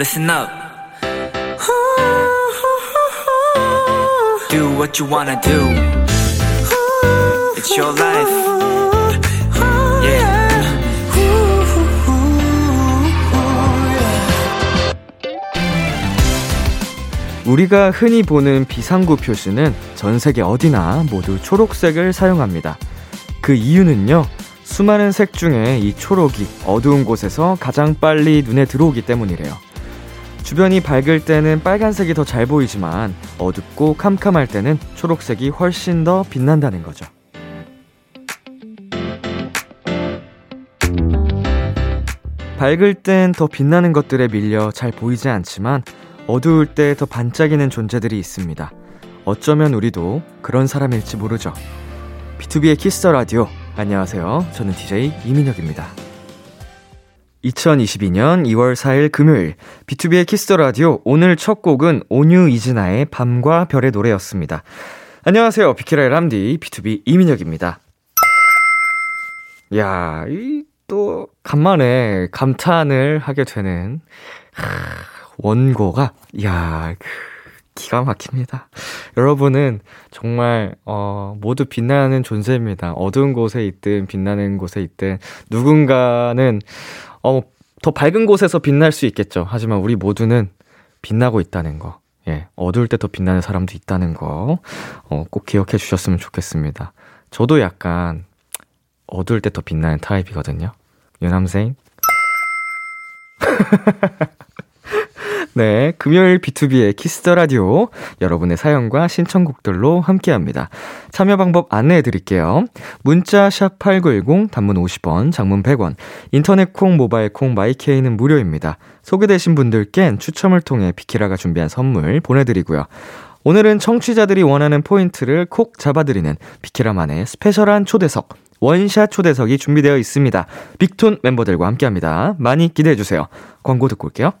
listen up. Do what you wanna do. It's your life. Yeah. 우리가 흔히 보는 비상구 표시는 전 세계 어디나 모두 초록색을 사용합니다. 그 이유는요, 수많은 색 중에 이 초록이 어두운 곳에서 가장 빨리 눈에 들어오기 때문이래요. 주변이 밝을 때는 빨간색이 더 잘 보이지만 어둡고 캄캄할 때는 초록색이 훨씬 더 빛난다는 거죠. 밝을 땐 더 빛나는 것들에 밀려 잘 보이지 않지만 어두울 때 더 반짝이는 존재들이 있습니다. 어쩌면 우리도 그런 사람일지 모르죠. B2B의 키스터 라디오. 안녕하세요. 저는 DJ 이민혁입니다. 2022년 2월 4일 금요일 B2B의 키스터 라디오 오늘 첫 곡은 온유 이진아의 밤과 별의 노래였습니다. 안녕하세요. 비키라의 람디 BTOB 이민혁입니다. 야, 이 또 간만에 감탄을 하게 되는 하, 원고가 야, 그, 기가 막힙니다. 여러분은 정말 어 모두 빛나는 존재입니다. 어두운 곳에 있든 빛나는 곳에 있든 누군가는 어 더 밝은 곳에서 빛날 수 있겠죠. 하지만 우리 모두는 빛나고 있다는 거. 예. 어두울 때 더 빛나는 사람도 있다는 거. 어, 꼭 기억해 주셨으면 좋겠습니다. 저도 약간 어두울 때 더 빛나는 타입이거든요. 유남생. 네, 금요일 B2B의 키스터 라디오 여러분의 사연과 신청곡들로 함께합니다. 참여 방법 안내해 드릴게요. 문자 sharp 8910 단문 50원, 장문 100원. 인터넷 콩, 모바일 콩, 마이케이는 무료입니다. 소개되신 분들께 추첨을 통해 비키라가 준비한 선물 보내 드리고요. 오늘은 청취자들이 원하는 포인트를 콕 잡아드리는 비키라만의 special한 초대석 one shot 초대석이 준비되어 있습니다. 빅톤 멤버들과 함께합니다. 많이 기대해 주세요. 광고 듣고 올게요.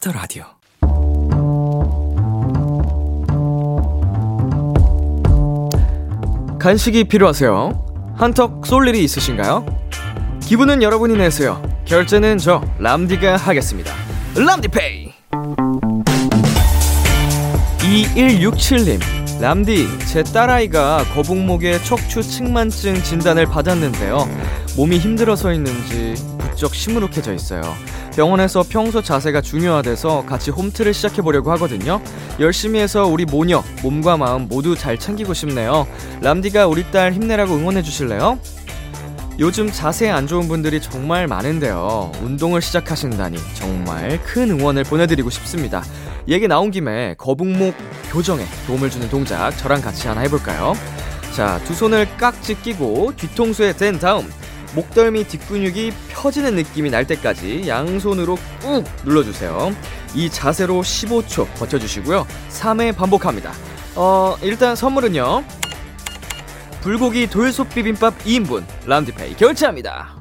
Kiss the Radio. 간식이 필요하세요? 한턱 쏠 일이 있으신가요? 기분은 여러분이 내세요. 결제는 저 람디가 하겠습니다. 람디페이. 2167님. 람디, 제 딸아이가 거북목에 척추 측만증 진단을 받았는데요. 몸이 힘들어서인지 부쩍 시무룩해져 있어요. 병원에서 평소 자세가 중요하대서 같이 홈트를 시작해보려고 하거든요. 열심히 해서 우리 모녀, 몸과 마음 모두 잘 챙기고 싶네요. 람디가 우리 딸 힘내라고 응원해주실래요? 요즘 자세 안 좋은 분들이 정말 많은데요. 운동을 시작하신다니 정말 큰 응원을 보내드리고 싶습니다. 얘기 나온 김에 거북목 교정에 도움을 주는 동작 저랑 같이 하나 해볼까요? 자, 두 손을 깍지 끼고 뒤통수에 댄 다음 목덜미 뒷근육이 펴지는 느낌이 날 때까지 양손으로 꾹 눌러주세요. 이 자세로 15초 버텨주시고요. 3회 반복합니다. 어, 일단 선물은요. 불고기 돌솥 비빔밥 2인분 람디페이 결제합니다.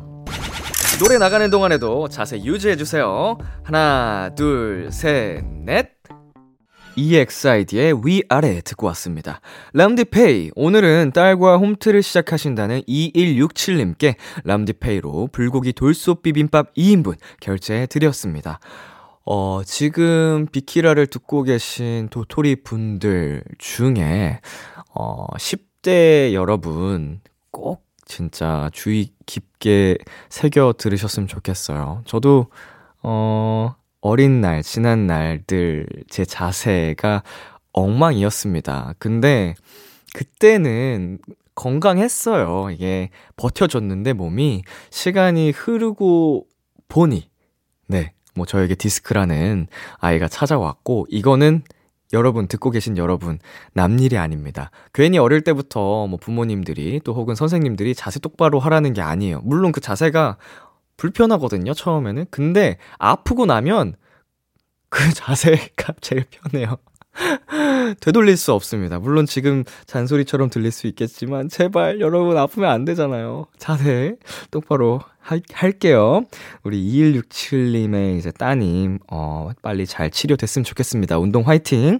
노래 나가는 동안에도 자세 유지해주세요. 하나, 둘, 셋, 넷. EXID의 위아래 듣고 왔습니다. 람디페이, 오늘은 딸과 홈트를 시작하신다는 2167님께 람디페이로 불고기 돌솥 비빔밥 2인분 결제해 드렸습니다. 어, 지금 비키라를 듣고 계신 도토리 분들 중에, 어, 10대 여러분 꼭 진짜 주의 깊게 새겨 들으셨으면 좋겠어요. 저도, 어, 어린 날, 지난 날들 제 자세가 엉망이었습니다. 근데 그때는 건강했어요. 이게 버텨줬는데 몸이 시간이 흐르고 보니, 네, 뭐 저에게 디스크라는 아이가 찾아왔고, 이거는 여러분, 듣고 계신 여러분, 남일이 아닙니다. 괜히 어릴 때부터 뭐 부모님들이 또 혹은 선생님들이 자세 똑바로 하라는 게 아니에요. 물론 그 자세가 불편하거든요, 처음에는. 근데 아프고 나면 그 자세가 제일 편해요. 되돌릴 수 없습니다. 물론 지금 잔소리처럼 들릴 수 있겠지만, 제발 여러분 아프면 안 되잖아요. 자세 똑바로 하, 할게요. 우리 2167님의 이제 따님, 어, 빨리 잘 치료됐으면 좋겠습니다. 운동 화이팅!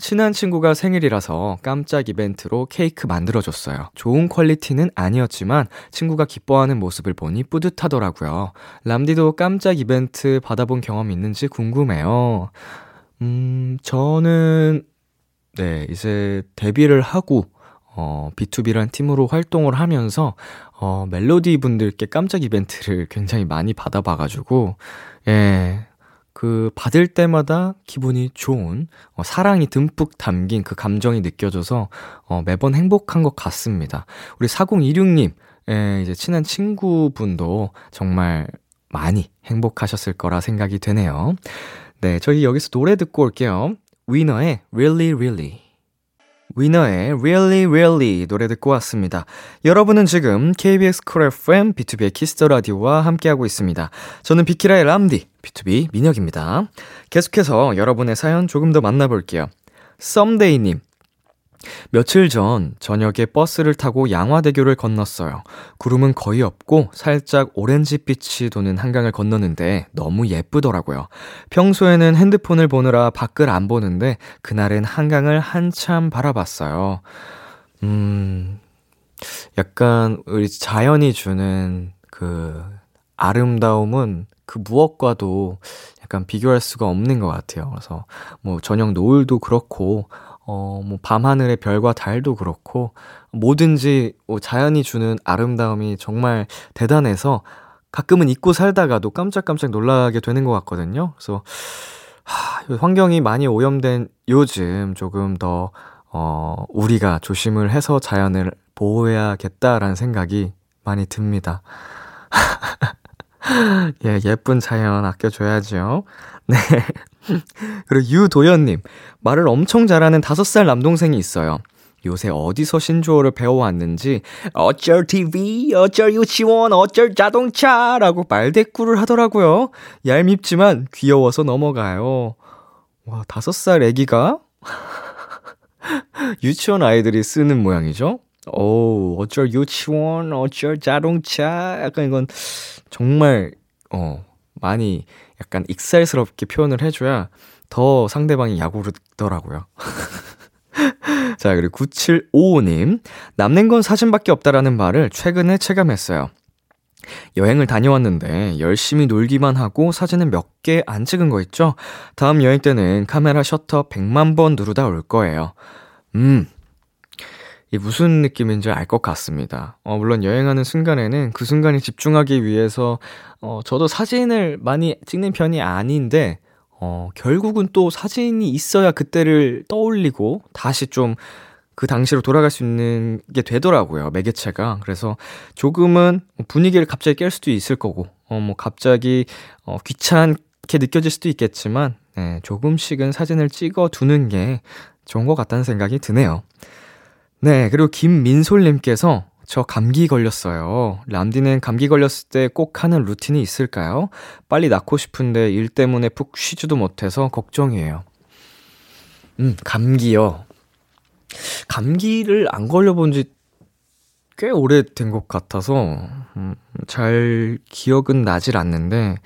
친한 친구가 생일이라서 깜짝 이벤트로 케이크 만들어줬어요. 좋은 quality는 아니었지만 친구가 기뻐하는 모습을 보니 뿌듯하더라고요. 람디도 깜짝 이벤트 받아본 경험 있는지 궁금해요. 음, 저는, 네, 이제 데뷔를 하고, 어, B2B란 팀으로 활동을 하면서, 어, 멜로디 분들께 깜짝 이벤트를 굉장히 많이 받아봐가지고, 예, 그 받을 때마다 기분이 좋은 어, 사랑이 듬뿍 담긴 그 감정이 느껴져서 어, 매번 행복한 것 같습니다. 우리 4026님, 예, 이제 친한 친구분도 정말 많이 행복하셨을 거라 생각이 되네요. 네, 저희 여기서 노래 듣고 올게요. 위너의 Really Really. 위너의 Really Really 노래 듣고 왔습니다. 여러분은 지금 KBS 쿨 FM B2B의 키스터 라디오와 함께하고 있습니다. 저는 비키라의 람디 BTOB 민혁입니다. 계속해서 여러분의 사연 조금 더 만나볼게요. 썸데이님 며칠 전 저녁에 버스를 타고 양화대교를 건넜어요. 구름은 거의 없고 살짝 오렌지빛이 도는 한강을 건너는데 너무 예쁘더라고요. 평소에는 핸드폰을 보느라 밖을 안 보는데 그날은 한강을 한참 바라봤어요. 음, 약간 우리 자연이 주는 그 아름다움은 그 무엇과도 약간 비교할 수가 없는 것 같아요. 그래서 뭐 저녁 노을도 그렇고 어, 뭐, 밤하늘의 별과 달도 그렇고, 뭐든지 뭐 자연이 주는 아름다움이 정말 대단해서 가끔은 잊고 살다가도 깜짝깜짝 놀라게 되는 것 같거든요. 그래서, 하, 환경이 많이 오염된 요즘 조금 더, 어, 우리가 조심을 해서 자연을 보호해야겠다라는 생각이 많이 듭니다. 예, 예쁜 자연 아껴줘야죠. 네. 그리고 유도현님, 말을 엄청 잘하는 다섯 살 남동생이 있어요. 요새 어디서 신조어를 배워왔는지 어쩔 TV, 어쩔 유치원, 어쩔 자동차라고 말대꾸를 하더라고요. 얄밉지만 귀여워서 넘어가요. 와, 다섯 살 애기가 유치원 아이들이 쓰는 모양이죠? 오, 어쩔 유치원, 어쩔 자동차. 약간 이건 정말, 어, 많이 약간 익살스럽게 표현을 해줘야 더 상대방이 야구르더라고요. 자, 그리고 9755님. 남는 건 사진밖에 없다라는 말을 최근에 체감했어요. 여행을 다녀왔는데 열심히 놀기만 하고 사진은 몇 개 안 찍은 거 있죠? 다음 여행 때는 카메라 셔터 100만 번 누르다 올 거예요. 음. 이 무슨 느낌인지 알 것 같습니다. 어, 물론 여행하는 순간에는 그 순간에 집중하기 위해서, 어, 저도 사진을 많이 찍는 편이 아닌데, 어, 결국은 또 사진이 있어야 그때를 떠올리고 다시 좀 그 당시로 돌아갈 수 있는 게 되더라고요. 매개체가. 그래서 조금은 분위기를 갑자기 깰 수도 있을 거고, 어, 뭐 갑자기, 어, 귀찮게 느껴질 수도 있겠지만, 네, 조금씩은 사진을 찍어 두는 게 좋은 것 같다는 생각이 드네요. 네, 그리고 김민솔님께서 저 감기 걸렸어요. 람디는 감기 걸렸을 때 꼭 하는 루틴이 있을까요? 빨리 낫고 싶은데 일 때문에 푹 쉬지도 못해서 걱정이에요. 음, 감기요. 감기를 안 걸려본 지 꽤 오래된 것 같아서, 음, 잘 기억은 나질 않는데,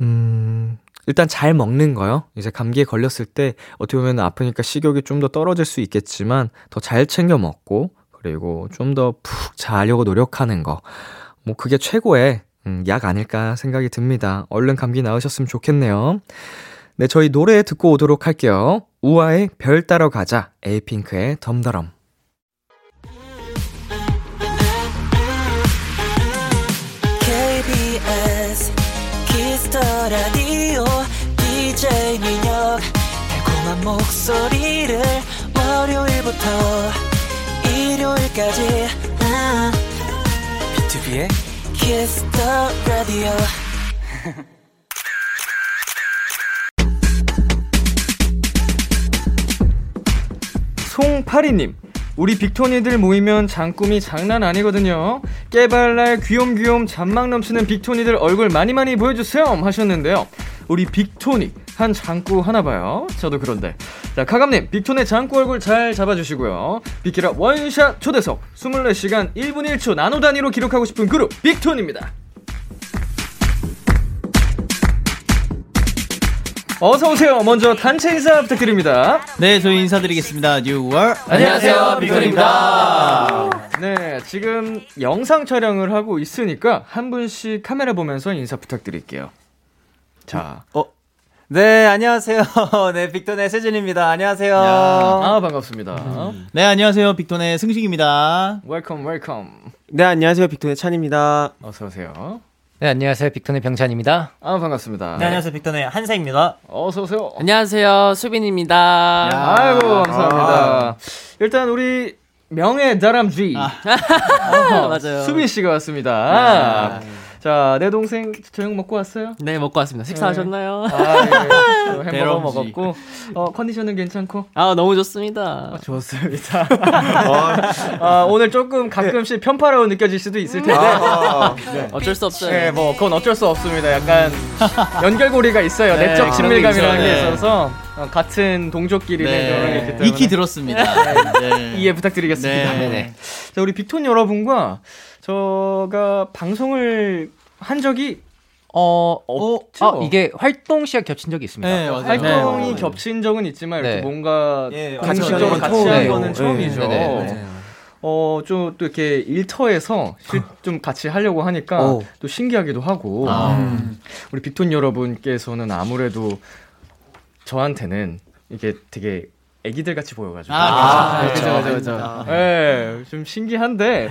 음, 일단 잘 먹는 거요. 이제 감기에 걸렸을 때 어떻게 보면 아프니까 식욕이 좀 더 떨어질 수 있겠지만 더 잘 챙겨 먹고 그리고 좀 더 푹 자려고 노력하는 거. 뭐 그게 최고의 음, 약 아닐까 생각이 듭니다. 얼른 감기 나으셨으면 좋겠네요. 네, 저희 노래 듣고 오도록 할게요. 우아의 별 따러 가자. 에이핑크의 덤더럼. 목소리를 월요일부터 일요일까지. 아. B2B의 Kiss the Radio. 송파리님 우리 빅토니들 모이면 장꿈이 장난 아니거든요. 깨발랄 귀염귀염 잔망 넘치는 빅토니들 얼굴 많이 많이 보여주세요. 하셨는데요. 우리 빅토니 한 장꾸 하나 봐요 저도 그런데 자 카감님 빅톤의 장꾸 얼굴 잘 잡아주시고요 빅키라 원샷 초대석 24시간 1분 1초 나노 단위로 기록하고 싶은 그룹 빅톤입니다 어서오세요 먼저 단체 인사 부탁드립니다 네, 저희 인사드리겠습니다. 6월. 안녕하세요, 빅톤입니다. 네, 지금 영상 촬영을 하고 있으니까 한 분씩 카메라 보면서 인사 부탁드릴게요. 자, 어? 네, 안녕하세요. 네, 빅톤의 세준입니다. 안녕하세요. 아 반갑습니다. 네, 안녕하세요. 빅톤의 승식입니다. Welcome, welcome. 네, 안녕하세요. 빅톤의 찬입니다. 어서 오세요. 네, 안녕하세요. 빅톤의 병찬입니다. 아 반갑습니다. 네, 안녕하세요. 빅톤의 한세입니다. 어서 오세요. 안녕하세요, 수빈입니다. 아이고 감사합니다. 일단 우리 명예 다람쥐 맞아요. 수빈 씨가 왔습니다. 자, 내 동생 저녁 먹고 왔어요? 네, 먹고 왔습니다. 식사하셨나요? 아, 예. 또 햄버거. 먹었고, 어, 컨디션은 괜찮고? 아, 너무 좋습니다. 좋습니다. 아, 오늘 조금 가끔씩 편파라고 느껴질 수도 있을 텐데. 어쩔 수 없어요. 네, 뭐 그건 어쩔 수 없습니다. 약간 연결고리가 있어요. 네, 내적 친밀감이라는 게. 있어서 어, 같은 동족끼리는 그런 게 있기 때문에 익히 들었습니다. 네. 이해 부탁드리겠습니다. 네. 자, 우리 빅톤 여러분과 저가 방송을 한 적이 어, 없죠. 아, 이게 활동 시간 겹친 적이 있습니다. 네, 맞아요. 활동이 네. 겹친 적은 있지만 이렇게 네. 뭔가 예, 공식적으로 같이 같이 하는 한 네. 거는 네. 처음이죠. 네, 네, 네. 어, 좀 또 이렇게 일터에서 실- 좀 같이 하려고 하니까 오. 또 신기하기도 하고 아. 우리 빅톤 여러분께서는 아무래도 저한테는 이게 되게 애기들 같이 보여가지고 아, 그죠, 그렇죠. 그죠, 그죠. 네, 좀 신기한데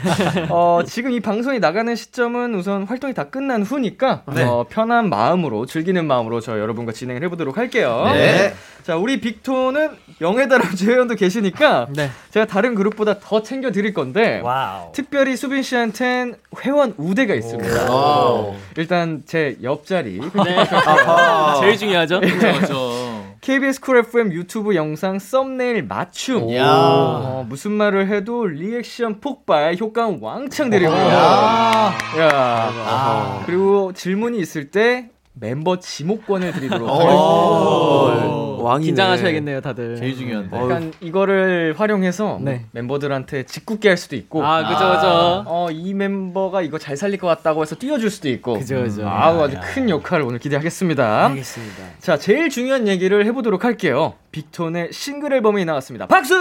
어, 지금 이 방송이 나가는 시점은 우선 활동이 다 끝난 후니까 어, 편한 마음으로 즐기는 마음으로 저 여러분과 진행을 해보도록 할게요. 네. 자, 우리 빅톤은 명예다람쥐 회원도 계시니까 네. 제가 다른 그룹보다 더 챙겨 드릴 건데 wow. 특별히 수빈 씨한텐 회원 우대가 있습니다. 일단 제 옆자리 제일 중요하죠? 그렇죠. KBS Cool FM 유튜브 영상 썸네일 맞춤. 야. 어, 무슨 말을 해도 리액션 폭발, 효과음 왕창 드리고요. 야. 야. 그리고 질문이 있을 때 멤버 지목권을 드리도록 오. 하겠습니다. 왕이네. 긴장하셔야겠네요, 다들. 제일 중요한데. 약간 이거를 활용해서 네. 멤버들한테 짓궂게 할 수도 있고 아, 그죠, 그죠. 어, 이 멤버가 이거 잘 살릴 것 같다고 해서 띄워줄 수도 있고 그죠, 그죠. 아우 아주 큰 역할을 오늘 기대하겠습니다 알겠습니다. 자 제일 중요한 얘기를 해보도록 할게요 빅톤의 싱글 앨범이 나왔습니다 박수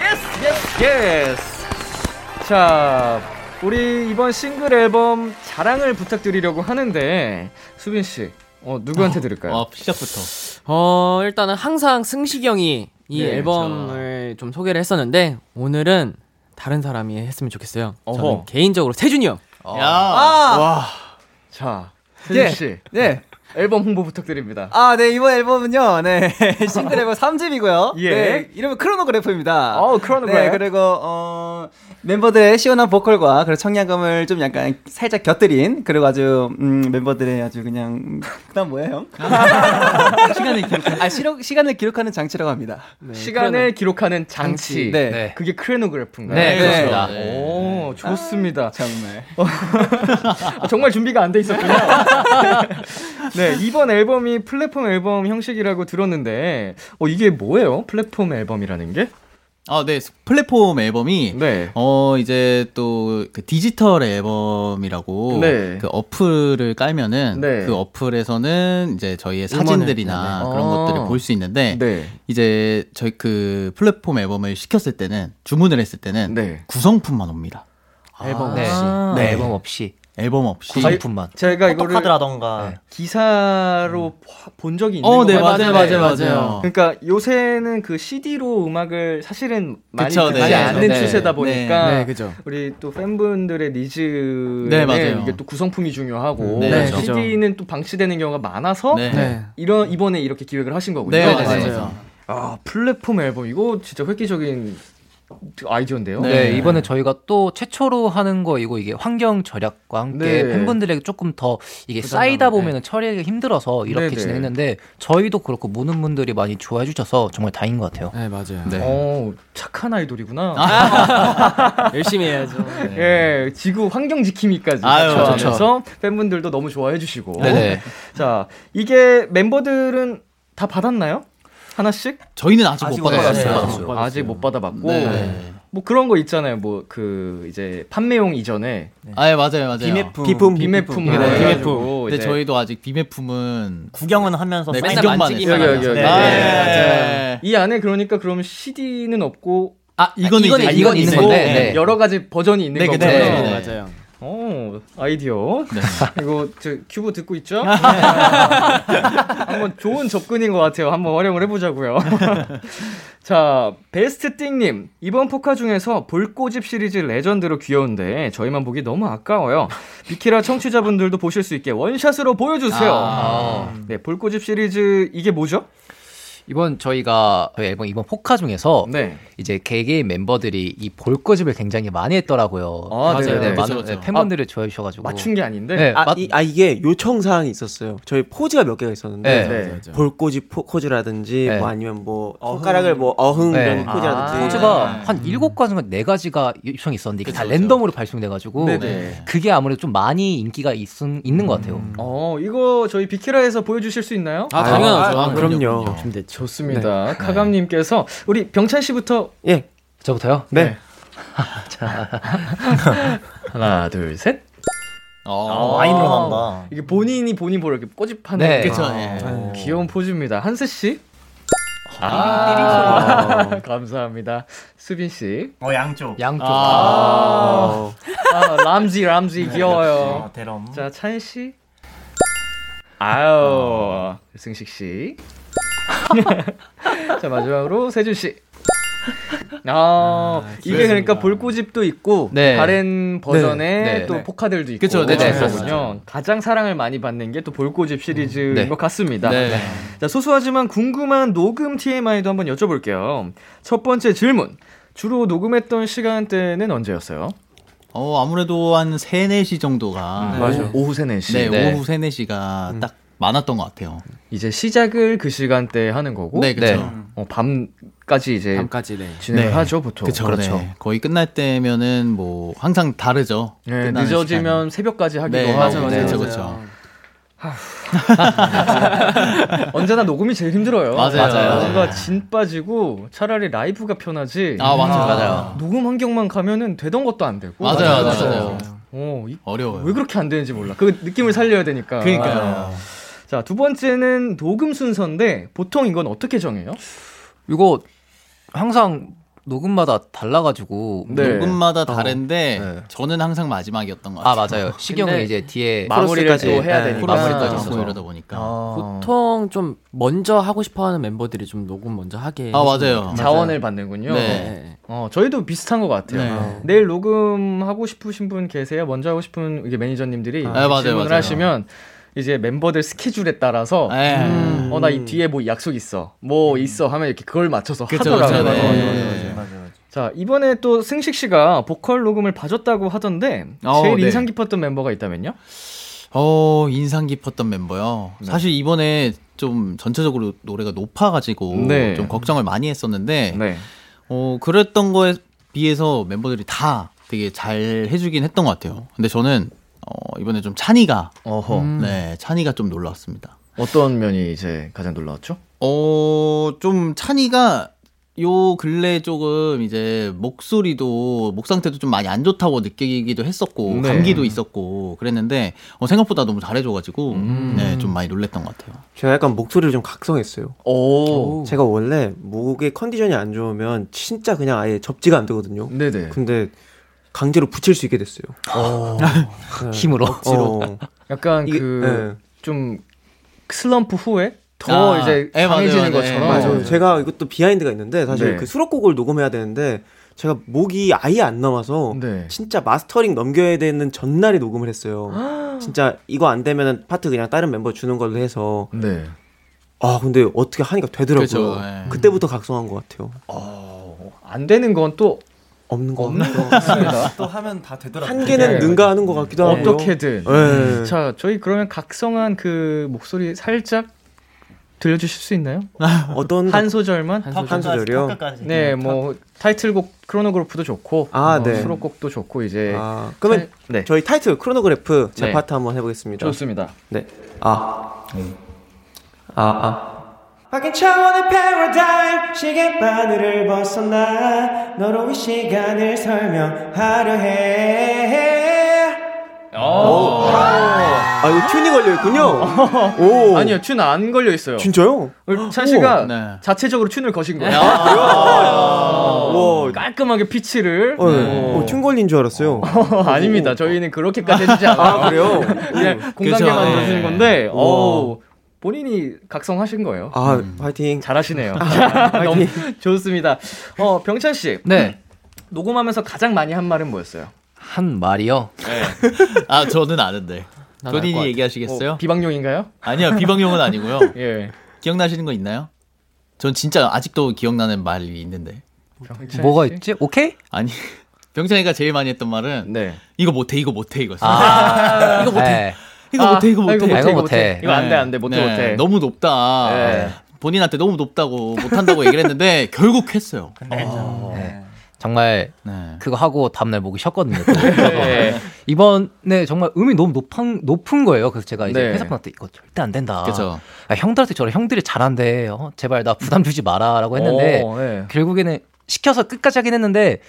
Yes yes yes 자 우리 이번 싱글 앨범 자랑을 부탁드리려고 하는데 수빈 씨 어, 누구한테 들을까요? 어, 시작부터. 어, 일단은 항상 승식이 형이 이 네, 앨범을 좀 소개를 했었는데, 오늘은 다른 사람이 했으면 좋겠어요. 어허. 저는 개인적으로 세준이 형. 야. 자 세준 예. 씨 네. 앨범 홍보 부탁드립니다. 아, 네, 이번 앨범은요, 네, 싱글 앨범 3집이고요. 예. 네, 이름은 Chronograph입니다. 어, 크로노그래프. 네, 그리고, 어, 멤버들의 시원한 보컬과 그리고 청량감을 좀 약간 살짝 곁들인, 그리고 아주, 음, 멤버들의 아주 그냥, 음, 그 다음 뭐야, 형? 시간을 기록해. 아, 시로, 시간을 기록하는 장치라고 합니다. 시간을 기록하는 장치. 네. 네. 그게 크레노그래프인가요? 네, 그렇습니다. 오, 좋습니다. 정말. 아, 정말 준비가 안 돼 있었군요. 네, 이번 앨범이 플랫폼 앨범 형식이라고 들었는데, 어, 이게 뭐예요? 플랫폼 앨범이라는 게? 아, 네. 플랫폼 앨범이 네. 어 이제 또 그 디지털 앨범이라고 네. 그 어플을 깔면은 네. 그 어플에서는 이제 저희의 음원을, 사진들이나 네네. 그런 아. 것들을 볼 수 있는데 네. 이제 저희 그 플랫폼 앨범을 시켰을 때는 주문을 했을 때는 네. 구성품만 옵니다. 앨범 네. 없이. 네. 앨범 없이. 앨범 없이. 구성품만. 제가 이거를 포토카드라던가 네, 기사로 본 적이 있는 어, 것 네. 맞아요, 맞아요, 맞아요. 그러니까 요새는 그 CD로 음악을 사실은 많이 그쵸, 듣지 네. 않는 네. 추세다 보니까 네, 그죠. 우리 또 팬분들의 needs는 네. 이게 또 구성품이 중요하고 네. CD는 또 방치되는 경우가 많아서 네. 네. 이런 이번에 이렇게 기획을 하신 거군요. 네, 맞아요. 맞아요. 아 플랫폼 앨범 이거 진짜 획기적인 아이디어인데요. 네, 네. 이번에 저희가 또 최초로 하는 거이고 이게 환경 절약과 함께 네. 팬분들에게 조금 더 이게 쌓이다 남게. 보면 은 처리하기 힘들어서 이렇게 네네. 진행했는데 저희도 그렇고 모든 분들이 많이 좋아해 주셔서 정말 다행인 것 같아요. 네, 맞아요. 네. 어 착한 아이돌이구나. 열심히 해야죠. 예, 지구 환경 지킴이까지 하면서 팬분들도 너무 좋아해 주시고. 네네. 자, 이게 멤버들은 다 받았나요? 하나씩? 저희는 아직, 아직 못. 받았어요. 아, 아직 못 받아봤고. 네. 뭐 그런 거 있잖아요. 뭐 그 이제 판매용 이전에 아, 예, 맞아요, 맞아요. 비매품 비품 비매품 네. 해가지고 근데 이제 저희도 아직 비매품은 구경은 하면서 네, 맨날 구경만 만지기만. 여기, 여기, 네. 여기. 아, 네. 예. 이 안에 그러니까 그럼 CD는 없고 아, 이거는 이건 이제 이건 있는 건데 네. 여러 가지 버전이 있는 네. 네, 네, 네. 맞아요. 어, 아이디어. 네. 이거 저 큐브 듣고 있죠? 한번 좋은 접근인 것 같아요. 한번 활용을 해보자고요. 자, 베스트 띵님 이번 포카 중에서 볼꼬집 시리즈 레전드로 귀여운데 저희만 보기 너무 아까워요. 비키라 청취자분들도 보실 수 있게 원샷으로 보여주세요. 아. 네, 볼꼬집 시리즈 이게 뭐죠? 이번 저희가 저희 앨범 이번 포카 중에서 네. 이제 개개인 멤버들이 이 볼꼬집을 굉장히 많이 했더라고요. 아, 네, 네네. 네, 그쵸, 많은 그쵸. 네, 팬분들이 좋아해 주셔가지고 맞춘 게 아닌데. 네, 아, 맞- 이, 아 이게 요청 사항이 있었어요. 저희 포즈가 몇 개가 있었는데 네. 네. 포, 포즈라든지 네. 뭐 아니면 뭐 손가락을 뭐 어흥 네. 이런 포즈라든지 아. 포즈가 한 일곱 가지인가 네 가지가 요청이 있었는데 이게 다 그쵸, 그쵸. 랜덤으로 발송돼가지고 네네. 그게 아무래도 좀 많이 인기가 있, 있는 것 같아요. 어, 이거 저희 비키라에서 보여주실 수 있나요? 아, 당연하죠. 아, 그럼요. 준비 좋습니다. 카감님께서 우리 병찬 씨부터 예. 저부터요? 네. 하나, 둘, 셋. 어, 와인으로 나온다. 이게 본인이 본인 보러 이렇게 꼬집하는 네. 게 그쵸, 아, 예. 어, 귀여운 포즈입니다. 한스 씨. 아, 감사합니다. 수빈 씨. 어 양쪽. 양쪽. 아, 아 람지 람지 귀여워요. 어, 대럼. 자, 찬 씨. 아유, 승식 씨. 자, 마지막으로 세준 씨. 아, 이게 그러니까 볼꼬집도 있고 네. 다른 버전의 네. 또 네. 포카들도 있고 그쵸, 네, 네, 그렇군요. 가장 사랑을 많이 받는 게 또 볼꼬집 시리즈인 네. 것 같습니다. 네. 자, 소소하지만 궁금한 녹음 TMI도 한번 여쭤볼게요. 첫 번째 질문. 주로 녹음했던 시간대는 언제였어요? 어, 아무래도 한 3, 4시 정도가 맞아. 오후 3, 4시. 네, 네. 오후 3, 4시가 딱 많았던 것 같아요. 이제 시작을 그 시간대에 하는 거고 네, 그쵸. 네. 어, 밤까지 이제 밤까지 네. 진행을 네. 하죠 보통. 그쵸, 그렇죠. 네. 거의 끝날 때면은 뭐 항상 다르죠. 네, 늦어지면 새벽까지 하기도 네, 하고. 맞아, 맞아, 네. 그쵸, 그쵸. 언제나 녹음이 제일 힘들어요. 맞아요. 맞아요. 뭔가 진 빠지고 차라리 라이브가 편하지. 아, 맞아요, 맞아요. 녹음 환경만 가면은 되던 것도 안 되고. 맞아요, 맞아요, 그렇죠. 맞아요. 어, 이- 어려워요. 왜 그렇게 안 되는지 몰라. 그 느낌을 살려야 되니까. 그러니까요. 자, 두 번째는 녹음 순서인데 보통 이건 어떻게 정해요? 이거 항상 녹음마다 달라가지고 네. 녹음마다 다른데 네. 저는 항상 마지막이었던 것아 같아요. 맞아요. 시경은 이제 뒤에 코러스까지, 또 해야 네, 되니까. 마무리까지 아, 하고 이러다 보니까. 아, 보통 좀 먼저 하고 싶어하는 멤버들이 좀 녹음 먼저 하게. 아, 맞아요. 자원을 받는군요. 네. 네. 어, 저희도 비슷한 것 같아요. 네. 내일 녹음 하고 싶으신 분 계세요? 먼저 하고 싶은 이게 매니저님들이 아, 맞아요, 질문을 맞아요. 하시면 이제 멤버들 스케줄에 따라서 네. 음, 어나 이 뒤에 뭐 약속 있어, 뭐 있어 하면 이렇게 그걸 맞춰서 그쵸, 하더라고요. 그쵸, 네. 맞아 맞아 맞아. 자 이번에 또 승식 씨가 보컬 녹음을 봐줬다고 하던데 어, 제일 네. 인상 깊었던 멤버가 있다면요? 어, 인상 깊었던 멤버요. 사실 이번에 좀 전체적으로 노래가 높아가지고 네. 좀 걱정을 많이 했었는데, 네. 어, 그랬던 거에 비해서 멤버들이 다 되게 잘 해주긴 했던 것 같아요. 근데 저는, 어, 이번에 좀 찬이가, 어허. 네, 찬이가 좀 놀라웠습니다. 어떤 면이 이제 가장 놀라웠죠? 어, 좀 찬이가 요 근래 조금 이제 목소리도 목 상태도 좀 많이 안 좋다고 느끼기도 했었고 네. 감기도 있었고 그랬는데 어, 생각보다 너무 잘해줘가지고 음. 네, 좀 많이 놀랬던 것 같아요. 제가 약간 목소리를 좀 각성했어요. 오. 제가 원래 목의 컨디션이 안 좋으면 진짜 그냥 아예 접지가 안 되거든요. 네네. 근데 강제로 붙일 수 있게 됐어요. 힘으로. 어. 약간 이게- 그좀 슬럼프 후에 더 아, 이제 예, 강해지는 맞아요. 것처럼 예, 맞아요. 맞아요. 제가 이것도 비하인드가 있는데 사실 네. 그 수록곡을 녹음해야 되는데 제가 목이 아예 안 나와서 네. 진짜 마스터링 넘겨야 되는 전날에 녹음을 했어요. 진짜 이거 안 되면 파트 그냥 다른 멤버 주는 걸로 해서 네. 아 근데 어떻게 하니까 되더라고요. 그죠, 예. 그때부터 각성한 것 같아요. 안 되는 건 또 없는 거 없는 없는 거 같습니다. 또 하면 다 되더라고요. 한계는 네. 능가하는 것 같기도 하고요. 어떻게든. 네. 자, 저희 그러면 각성한 그 목소리 살짝 들려주실 수 있나요? 어떤 한 소절만? 한 소절이요? 네, 뭐 타이틀곡 크로노그래프도 좋고, 아, 뭐 네. 수록곡도 좋고 이제. 아, 그러면 살- 네, 저희 타이틀 크로노그래프 제 네. 파트 한번 해보겠습니다. 좋습니다. 네. 아. 아, 아. 바뀐 차원의 패러다임 시계 바늘을 벗어나 너로 이 시간을 설명하려 해. 아, 이거 tune이 걸려있군요. 오. 아니요, tune 안 걸려 있어요. 진짜요? 찬 씨가 네. 자체적으로 tune을 거신 거예요. 와. 깔끔하게 피치를. 어, 어, 튠 걸린 줄 알았어요. 아닙니다. 저희는 그렇게까지 해주지 않아요. 아, 그래요? 그냥 그죠. 만들어주는 네. 건데, 우와. 어 본인이 각성하신 거예요. 아, 화이팅. 잘하시네요. 너무 좋습니다. 어, 병찬 씨. 네. 녹음하면서 가장 많이 한 말은 뭐였어요? 한 말이요. 아 저는 아는데 본인이. 얘기하시겠어요? 어, 비방용인가요? 아니요 비방용은 아니고요. 예. 기억나시는 거 있나요? 전 진짜 아직도 기억나는 말이 있는데 병찬 뭐가 씨? 있지? 오케이? 아니 병찬이가 제일 많이 했던 말은 네. 이거 못해 이거 못해 이거 아, 이거 못해 네. 이거 못해 이거 못해 아, 이거 못해. 이거 안 돼, 안 돼, 못해, 네, 못해. 너무 높다 네. 본인한테 너무 높다고 못한다고 얘기를 했는데 결국 했어요 네. 정말 네. 그거 하고 다음날 목이 쉬었거든요. 또. 네. 이번에 정말 음이 너무 높은, 높은 거예요. 그래서 제가 이제 네. 회사분한테 이거 절대 안 된다. 그죠. 아, 형들한테 저런 형들이 잘한대. 어, 제발 나 부담 주지 마라라고 했는데 어, 네. 결국에는 시켜서 끝까지 하긴 했는데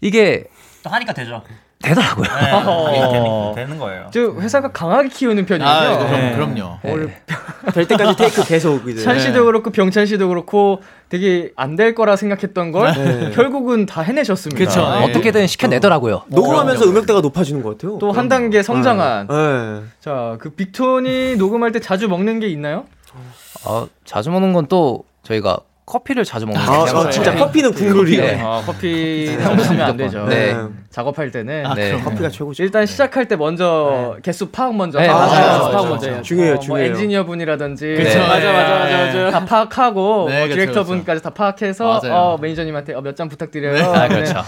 이게 또 하니까 되죠. 되더라고요. 네, 그게 되는, 되는 거예요. 저 회사가 강하게 키우는 편이에요. 아 그럼, 네. 그럼요 오늘 될 때까지 테이크 계속 이제. 찬 씨도 그렇고 병찬 씨도 그렇고 되게 안 될 거라 생각했던 걸 네. 결국은 다 해내셨습니다. 네. 어떻게든 시켜내더라고요. 녹음하면서 음역대가 높아지는 것 같아요. 또 한 단계 성장한. 네. 자, 그 빅톤이 녹음할 때 자주 먹는 게 있나요? 어, 자주 먹는 건 또 저희가 커피를 자주 먹는 아, 거 아, 진짜 커피는 국룰이에요. 네. 아, 커피 없으면 안 되죠. 네. 작업할 때는 네. 커피가 최고죠. 일단 시작할 때 먼저 개수 파악 먼저. 네, 아, 맞아요. 개수 맞아요. 파악 먼저. 중요해요, 어, 뭐 중요해요. 엔지니어 분이라든지. 그쵸. 네. 맞아, 맞아, 맞아, 맞아. 다 파악하고 네, 뭐 디렉터. 분까지 다 파악해서 맞아요. 어, 매니저님한테 어, 몇잔 부탁드려요. 네. 아, 네. 그렇죠.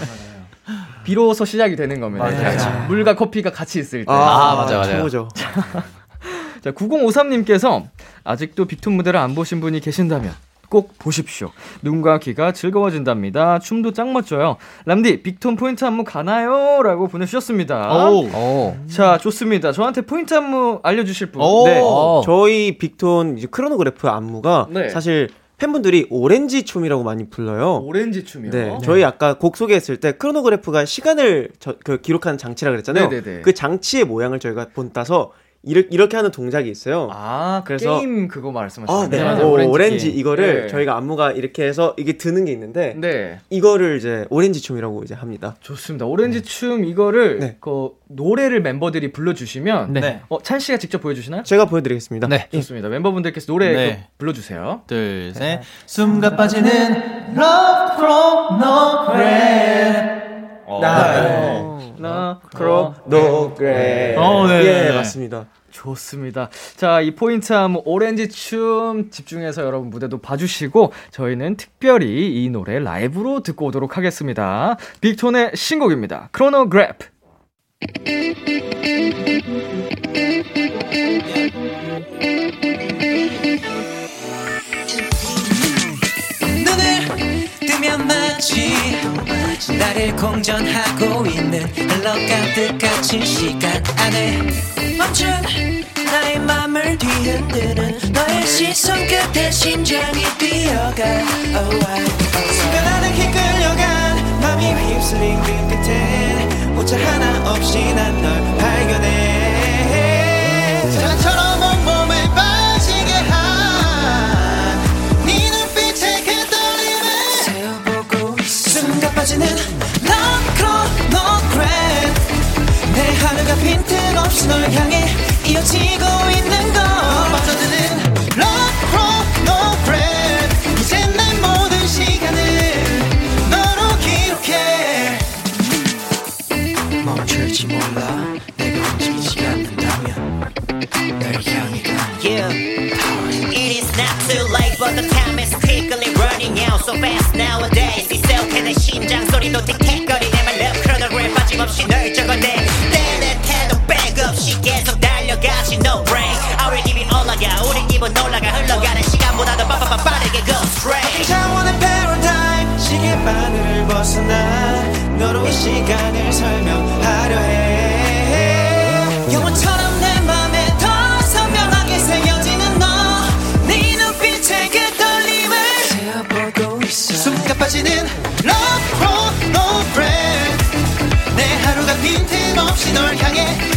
비로소 시작이 되는 겁니다. 맞아요. 자, 물과 커피가 같이 있을 때. 아, 맞아요, 맞아요. 최고죠. 자, 9053님께서 아직도 빅톤 무대를 안 보신 분이 계신다면 꼭 보십시오. 눈과 귀가 즐거워진답니다. 춤도 짱 멋져요. 람디, 빅톤 포인트 안무 가나요? 라고 보내주셨습니다. 오. 오. 자, 좋습니다. 저한테 포인트 안무 알려주실 분. 오. 네. 어. 저희 빅톤 이제 크로노그래프 안무가 네. 사실 팬분들이 오렌지 춤이라고 많이 불러요. 오렌지 춤이요. 네, 저희 아까 곡 소개했을 때 크로노그래프가 시간을 저, 그 기록하는 장치라 그랬잖아요. 네네네. 그 장치의 모양을 저희가 본따서 이렇게, 이렇게 하는 동작이 있어요. 아, 그 그래서- 게임 그거 말씀하시는 아, 네. 거예요? 맞아요. 오렌지, 오렌지. 이거를 네. 저희가 안무가 이렇게 해서 이게 드는 게 있는데 네. 이거를 이제 오렌지 춤이라고 이제 합니다. 좋습니다. 오렌지 춤 이거를 네. 그 노래를 멤버들이 불러 주시면 네. 어, 찬 씨가 직접 보여 주시나요? 제가 보여 드리겠습니다. 네. 좋습니다. 멤버분들께서 노래 네. 그 불러 주세요. 둘, 셋. 순간 빠지는 love chronograph. 나, 나 크로 노그레. 어, 네. 예, 맞습니다. 좋습니다. 자, 이 포인트 한번 오렌지 춤 집중해서 여러분 무대도 봐주시고 저희는 특별히 이 노래 라이브로 듣고 오도록 하겠습니다. 빅톤의 신곡입니다. 크로노그래프. 마치 나를 공전하고 있는 흘러 가득한 시간 안에 멈춘 나의 맘을 뒤흔드는 너의 시선 끝에 심장이 뛰어가. Oh, I, oh, 순간 하늘에 끌려간 맘이 휩쓸린 그 끝에 오차 하나 없이 난 널 발견해 빠지는 Love chronograph 빈틈없이 널 향해 이어지고 있는 거 빠져드는 Rock No Breath 이젠 내 모든 시간을 너로 기록해 멈추지 몰라 내가 움직이지 않는다면 널 향해 가 Yeah. It is not too late, but the time is quickly running out so fast nowadays. 심장 소리도 틱틱거리네. My love chronogram 빠짐없이 널 적어내. 때는 태도 백 없이 계속 달려가지 no break. Our 기분 올라가, 우리 기분 올라가 흘러가는 시간보다도 빠빠빠 빠르게 go straight. 창원의 패러다임 시계 바늘을 벗어나 너로 이 시간을 설명하려 해 널 향해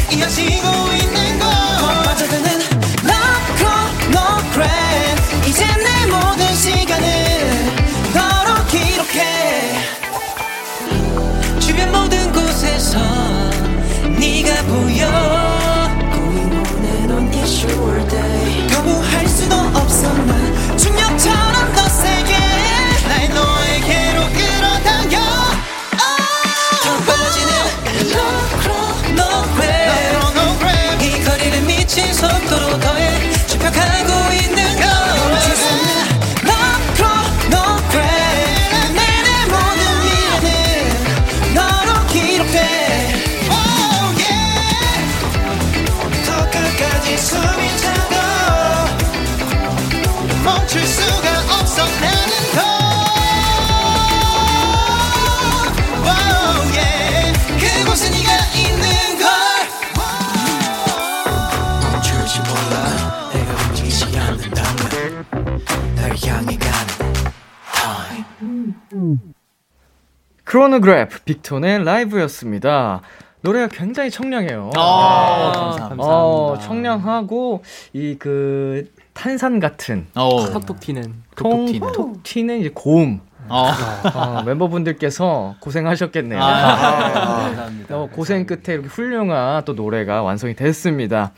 크로노그래프 빅톤의 라이브였습니다. 노래가 굉장히 청량해요. 아, 감사합니다. 어, 청량하고 이 그 탄산 같은 어. 톡톡 튀는 톡톡 튀는. 톡톡 튀는 이제 고음. 어. 어, 멤버분들께서 고생하셨겠네요. 아, 감사합니다. 어, 고생 끝에 이렇게 훌륭한 또 노래가 완성이 됐습니다.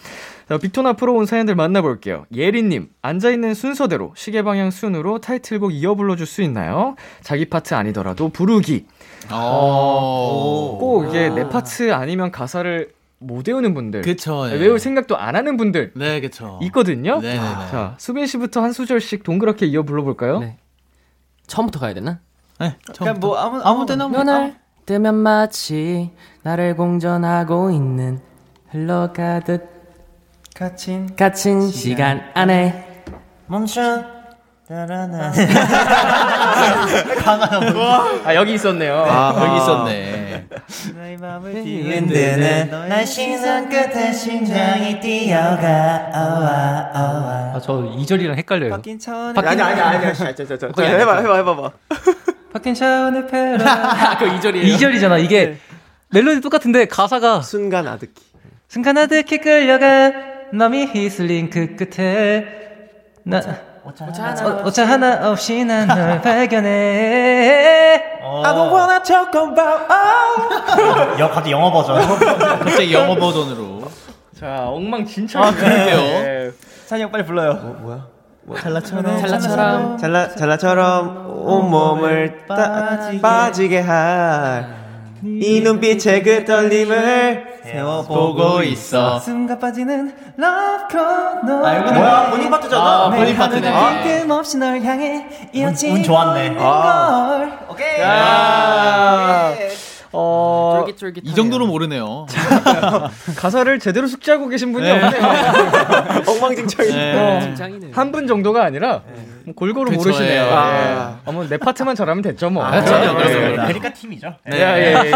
자, 빅톤 앞으로 온 사연들 만나볼게요. 예리님, 앉아있는 순서대로 시계방향 순으로 타이틀곡 이어 불러줄 수 있나요? 자기 파트 아니더라도 부르기. 어. 꼭 이게 내 파트 아니면 가사를 못 외우는 분들. 그쵸. 예. 외울 생각도 안 하는 분들 네, 그쵸. 있거든요. 네 네 네. 자, 수빈 씨부터 한 소절씩 동그랗게 이어 불러볼까요? 네. 처음부터 가야 되나? 네, 그냥 뭐 아무 아무 데나 뭐. 눈을 뜨면 마치 나를 공전하고 있는 흘러가듯 갇힌 갇힌 시간 안에 멈춰 따라나. 아, 여기 있었네요. 여기 있었네. 너의 맘을 뒤흔드는 너의 시선 끝에 심장이 뛰어가. 어와 어와. 아, 저 2절이랑 헷갈려요. 바뀐 차원의 아니 아니 아니 아니 자, 자, 거의 안 해봐? 해봐 해봐 봐. 바뀐 차원의 패러 그 2절이에요? 2절이잖아. 이게. 멜로디 똑같은데 가사가 순간 아득히. 순간 아득히 끌려가 너미 휘슬린 그 끝에. 나 오차 하나 어, 오차 하나 없이 난 널 발견해 I don't wanna talk about oh. 여, 갑자기 영어 버전 갑자기 영어 버전으로. 자, 엉망진창. 아, 그러게요. 네. 찬이 형 빨리 불러요 뭐야? 잘라처럼. 찰나처럼 잘라 잘라처럼 온몸을 따, 빠지게 할 이 눈빛의 그 떨림을 보고 있어. 순간 빠지는 love chrono 아, 이거 뭐야 본인 파트잖아 아, 본인 파트네. 빈틈없이 널 향해 이어지는 운 좋았네 걸 오케이 어, 쫄깃쫄깃 이 정도로 모르네요. 가사를 제대로 숙지하고 계신 분이 네. 없네요. 엉망진창이네. 네. 짱이네 한분 정도가 아니라 뭐 골고루 그쵸, 모르시네요. 예. 아, 어, 뭐 내 파트만 잘하면 됐죠, 뭐. 그렇죠. 그럼요, 그럼요. 아메리카 팀이죠 예, 예, 예.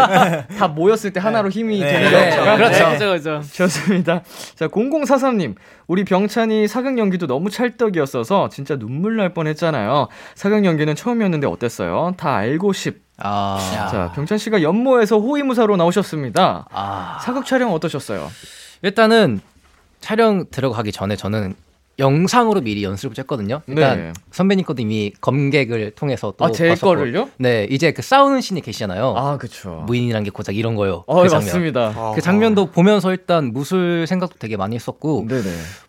다 모였을 때 하나로 힘이 되는 네, 거죠. 그렇죠 그렇죠 그렇죠 좋습니다. 자, 0043님. 우리 병찬이 사극 연기도 너무 찰떡이었어서 진짜 눈물 날 뻔했잖아요. 사극 연기는 처음이었는데 어땠어요? 다 알고 싶. 아, 자, 병찬 씨가 연모에서 호위무사로 나오셨습니다. 아. 사극 촬영 어떠셨어요? 일단은 촬영 들어가기 전에 저는 영상으로 미리 연습을 했거든요. 일단 네. 선배님 것도 이미 검객을 통해서 또 아, 제 봤었고. 거를요? 네, 이제 그 싸우는 신이 계시잖아요. 아, 그쵸. 무인이란 게 고작 이런 거요. 어, 그 장면. 맞습니다. 그 장면도 보면서 일단 무술 생각도 되게 많이 했었고 네네.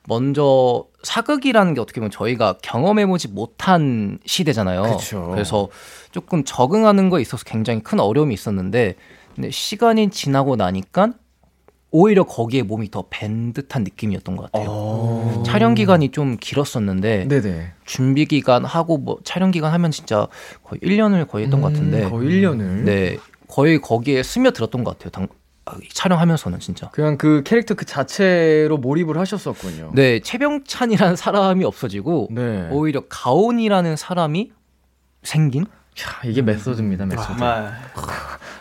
먼저 사극이라는 게 어떻게 보면 저희가 경험해보지 못한 시대잖아요. 그쵸. 래서 조금 적응하는 거에 있어서 굉장히 큰 어려움이 있었는데 근데 시간이 지나고 나니까 오히려 거기에 몸이 더 밴 듯한 느낌이었던 것 같아요. 촬영 기간이 좀 길었었는데 네네. 준비 기간 하고 뭐 촬영 기간 하면 진짜 거의 1년을 거의 했던 것 같은데 음, 거의 1년을. 네 거의 거기에 스며들었던 것 같아요. 당, 아, 촬영하면서는 진짜. 그냥 그 캐릭터 그 자체로 몰입을 하셨었군요. 네, 최병찬이라는 사람이 없어지고 네. 오히려 가온이라는 사람이 생긴? 야, 이게 method입니다, method. 정말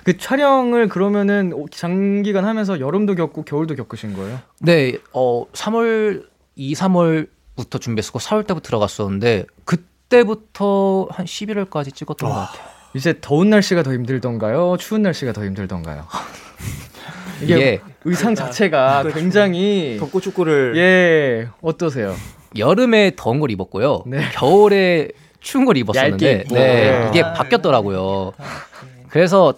그 촬영을 그러면은 장기간 하면서 여름도 겪고 겨울도 겪으신 거예요? 네, 어 3월 2, 3월부터 준비했었고 4월 때부터 들어갔었는데 그때부터 한 11월까지 찍었던 것 같아요. 이제 더운 날씨가 더 힘들던가요? 추운 날씨가 더 힘들던가요? 이게 이게 의상 자체가 굉장히 덕구 축구를 예 어떠세요? 여름에 더운 걸 입었고요. 네. 겨울에 추운 걸 입었었는데. 네, 네. 이게 바뀌었더라고요. 그래서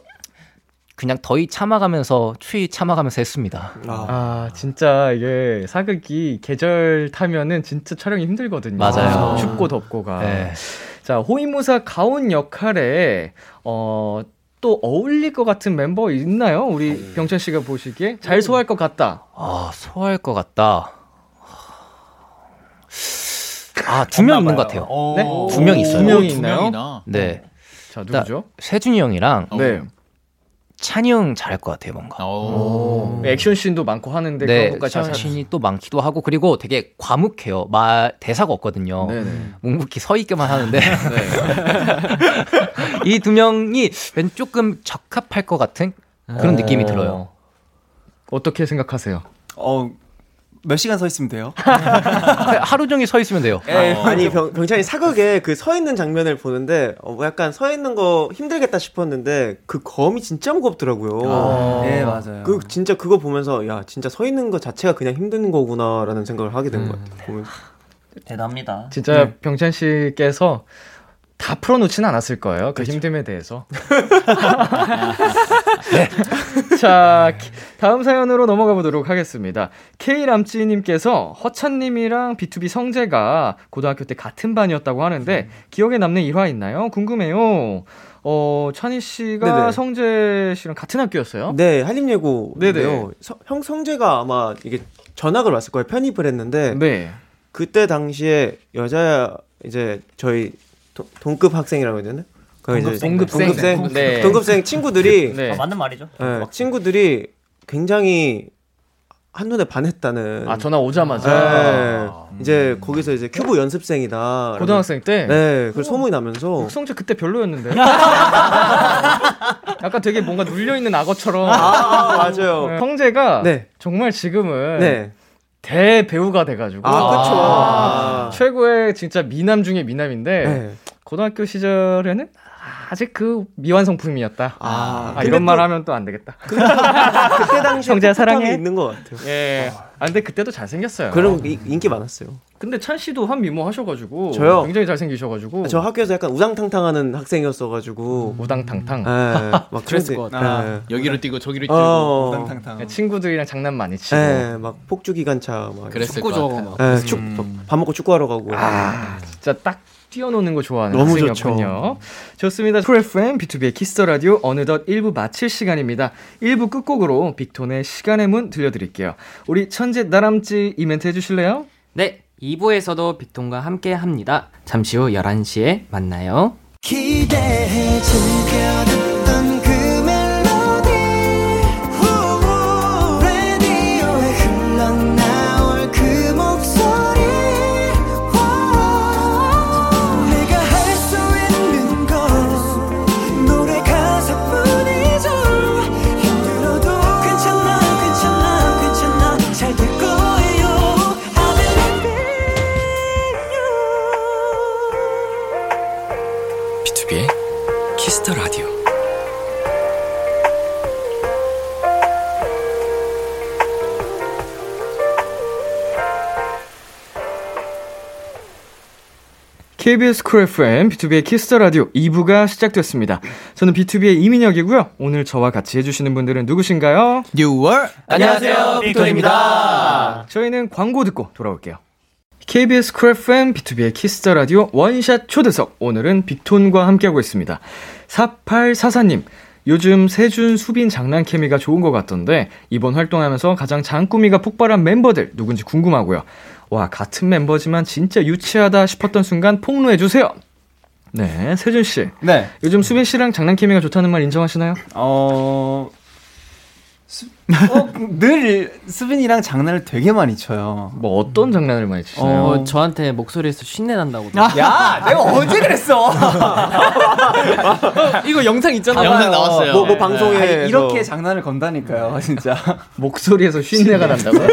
그냥 더위 참아가면서 추위 참아가면서 했습니다. 아, 아 진짜 이게 사극이 계절 타면은 진짜 촬영이 힘들거든요. 맞아요. 춥고 덥고가. 네. 자 호위무사 가온 역할에 어. 또 어울릴 것 같은 mem버 있나요? 우리 병찬 씨가 보시기에 잘 소화할 것 같다. 아, 소화할 것 같다. 아, 두 명 있는 것 같아요. 네? 두 명 있어요. 두 명이 두 있나요? 네. 자 누구죠? 세준이 형이랑 네. 찬이 형 잘할 것 같아요, 뭔가. 오. 액션 씬도 많고 하는데 네, 그런 것까지 잘 액션신이 또 많기도 하고 그리고 되게 과묵해요. 말 대사가 없거든요. 네네. 묵묵히 서 있게만 하는데 이 두 명이 왠 조금 적합할 것 같은 그런 느낌이 들어요. 어떻게 생각하세요? 어 몇 시간 서 있으면 돼요? 하루 종일 서 있으면 돼요. 아, 아니 병, 병찬이 사극에 그 서 있는 장면을 보는데 어, 뭐 약간 서 있는 거 힘들겠다 싶었는데 그 검이 진짜 무겁더라고요. 네 맞아요. 그 진짜 그거 보면서 야 진짜 서 있는 거 자체가 그냥 힘든 거구나라는 생각을 하게 된것 음. 같아요. 보면서. 대단합니다. 진짜 병찬 씨께서 다 풀어놓지는 않았을 거예요. 그 힘듦에 대해서. 네. 자, 키- 다음 사연으로 넘어가 보도록 하겠습니다. K람찌님께서 허찬님이랑 B2B 성재가 고등학교 때 같은 반이었다고 하는데 기억에 남는 일화 있나요? 궁금해요. 어, 찬희 씨가 네네. 성재 씨랑 같은 학교였어요? 네 한림예고인데요. 네네. 서- 형 성재가 아마 이게 전학을 왔을 거예요. 편입을 했는데 네. 그때 당시에 여자 이제 저희 도- 동급 학생이라고 해야 되나? 그 이제 동급생. 동급생 네. 동급생 친구들이 네. 아, 맞는 말이죠. 예, 친구들이 굉장히 한눈에 반했다는. 아, 전화 오자마자. 네. 이제 거기서 이제 큐브 연습생이다. 고등학생 때? 네, 그 소문이 나면서. 성재 그때 별로였는데. 약간 되게 뭔가 눌려 있는 악어처럼. 아, 맞아요. 네. 성재가 네. 정말 지금은 네. 대 배우가 돼가지고. 아, 그쵸. 아. 최고의 진짜 미남 중에 미남인데, 네. 고등학교 시절에는 아직 그 미완성품이었다. 아, 아, 이런 말 또 하면 또 안 되겠다. 그 때 당시에 성재야, 풋풋함이 사랑해. 있는 것 같아요. 예. 아, 근데 그때도 잘 생겼어요. 그런 이- 인기 많았어요. 근데 찬 씨도 한 미모 하셔가지고. 저요? 굉장히 잘 생기셔가지고. 저 학교에서 약간 우당탕탕하는 학생이었어가지고. 우당탕탕. 예, 막 그랬을 것 같아요. 예. 여기로 뛰고 저기로 뛰고 어. 우당탕탕. 친구들이랑 장난 많이 치고. 예, 막 폭주 기관차 막. 그랬을 축구 같아요. 막. 예, 축, 밥 먹고 축구하러 가고. 아, 진짜 딱 뛰어노는 거 좋아하는 너무 학생이었군요. 좋습니다. 쿨 FM B2B의 키스터 라디오 어느덧 1부 마칠 시간입니다. 1부 끝곡으로 빅톤의 시간의 문 들려드릴게요. 우리 천재 다람쥐 이벤트 해주실래요? 네, 2부에서도 빅톤과 함께 합니다. 잠시 후 11시에 만나요. 기대해 즐겨듣던 그 BTOB의 Kiss the Radio. KBS 쿨 FM, B2B의 키스터 라디오 2부가 시작됐습니다. 저는 BTOB의 이민혁이고요. 오늘 저와 같이 해주시는 분들은 누구신가요? 6월 안녕하세요, 빅톤입니다. 저희는 광고 듣고 돌아올게요. KBS 쿨 FM, B2B의 키스터 라디오 원샷 초대석. 오늘은 빅톤과 함께하고 있습니다. 4844님. 요즘 세준, 수빈 장난 케미가 좋은 것 같던데 이번 활동하면서 가장 장꾸미가 폭발한 멤버들 누군지 궁금하고요. 와 같은 멤버지만 진짜 유치하다 싶었던 순간 폭로해 주세요. 네, 세준 씨. 네. 요즘 수빈 씨랑 장난 케미가 좋다는 말 인정하시나요? 어, 수, 어, 늘 수빈이랑 장난을 되게 많이 쳐요. 뭐 어떤 장난을 많이 치시나요? 어, 저한테 목소리에서 쉰내 난다고. 야, 내가 언제 그랬어? 이거 영상 있잖아요. 영상 나왔어요. 뭐, 뭐 네. 방송에 아니, 이렇게 장난을 건다니까요, 진짜. 목소리에서 쉰내가 난다고요?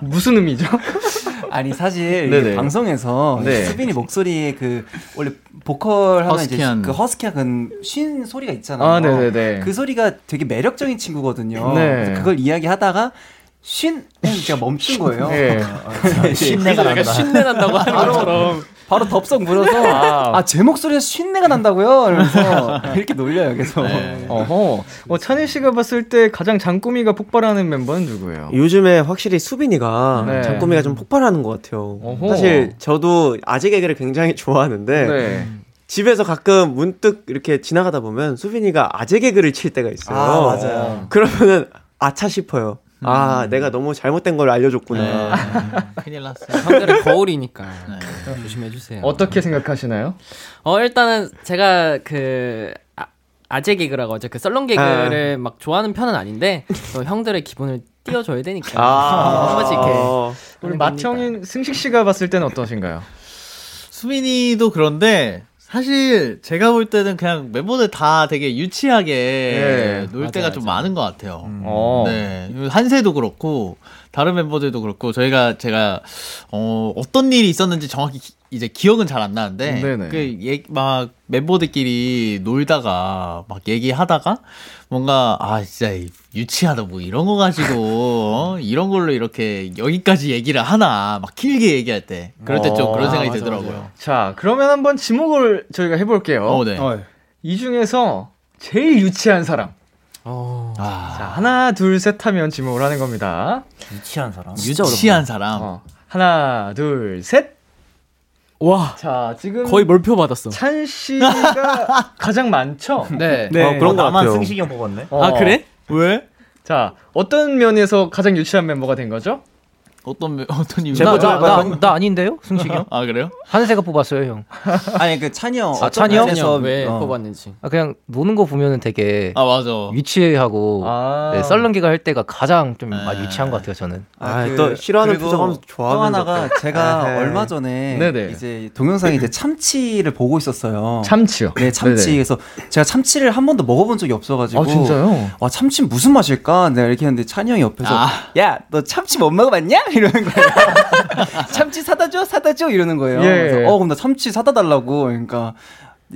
무슨 의미죠? 아니 사실 방송에서 네. 수빈이 목소리에 그 원래 보컬 하면 허스키한. 이제 그 허스키한 그쉰 소리가 있잖아요. 아, 네네네. 그 소리가 되게 매력적인 친구거든요. 네. 그래서 그걸 이야기하다가 쉰 제가 멈춘 거예요. 네. 쉰내가 약간 쉰내 난다고 하는 것처럼. 바로 덥석 물어서 아제 목소리에서 쉰내가 난다고요? 이러면서 이렇게 놀려요 계속. 어허. 어, 찬희 씨가 봤을 때 가장 장꾸미가 폭발하는 멤버는 누구예요? 요즘에 확실히 수빈이가 네. 장꾸미가 좀 폭발하는 것 같아요. 어허. 사실 저도 아재 개그를 굉장히 좋아하는데 네. 집에서 가끔 문득 이렇게 지나가다 보면 수빈이가 아재 개그를 칠 때가 있어요. 아 맞아요. 그러면은 아차 싶어요. 아, 내가 너무 잘못된 걸 알려줬구나. 큰일 났어요. 형들은 거울이니까 조심해 주세요. 어떻게 생각하시나요? 어 일단은 제가 그 아, 아재 개그라고 하죠. 그 썰렁 개그를 막 좋아하는 편은 아닌데 또 형들의 기분을 띄워줘야 되니까 아, 한 번씩 이렇게 어. 우리 마청인 승식 씨가 봤을 때는 어떠신가요? 수민이도 그런데 사실 제가 볼 때는 그냥 멤버들 다 되게 유치하게 네, 놀 때가 좀 많은 것 같아요. 어. 네, 한세도 그렇고 다른 멤버들도 그렇고 저희가 제가 어, 어떤 일이 있었는지 정확히 기- 이제 기억은 잘 안 나는데. 그막 멤버들끼리 놀다가 막 얘기하다가 뭔가 아 진짜 유치하다 뭐 이런 거 가지고 어? 이런 걸로 이렇게 여기까지 얘기를 하나 막 길게 얘기할 때 그럴 때좀 어. 그런 아, 생각이 맞아, 들더라고요. 자, 그러면 한번 지목을 저희가 해볼게요. 어, 네. 이 중에서 제일 유치한 사람. 어, 아, 자, 하나, 둘, 셋 하면 지목을 하는 겁니다. 유치한 사람. 유치한 사람. 어, 하나, 둘, 셋. 와 자, 지금 거의 몰표 받았어. 찬 씨가 가장 많죠? 네. 네, 어, 그런 것 나만 같아요. 승식이 형 뽑았네. 어. 아 그래? 왜? 자, 어떤 면에서 가장 유치한 멤버가 된 거죠? 어떤 매- 어떤 이유? 나, 나, 나, 나 아닌데요? 승식이 형? 아 그래요? 한세가 뽑았어요, 형. 아니 그 찬이 형. 아, 찬이 형? 면에서, 왜 어. 뽑았는지. 아, 그냥 노는 거 보면은 되게 아 맞아. 유치하고 아. 네, 썰렁기가 할 때가 가장 좀 네. 많이 유치한 것 같아요, 저는. 아, 또 싫어하는 표정하면서 좋아하는 또 하나가 것 제가 에헤이. 얼마 전에 네네. 이제 동영상에 이제 참치를 보고 있었어요. 참치요. 네, 참치. 네네. 그래서 제가 참치를 한 번도 먹어본 적이 없어가지고. 아, 진짜요? 와, 참치 무슨 맛일까? 내가 이렇게 했는데 찬이 형이 옆에서 아. 야, 너 참치 못 먹어봤냐? 이러는 거예요. 참치 사다 줘, 사다 줘 이러는 거예요. 예. 그래서 어, 그럼 나 참치 사다 달라고. 그러니까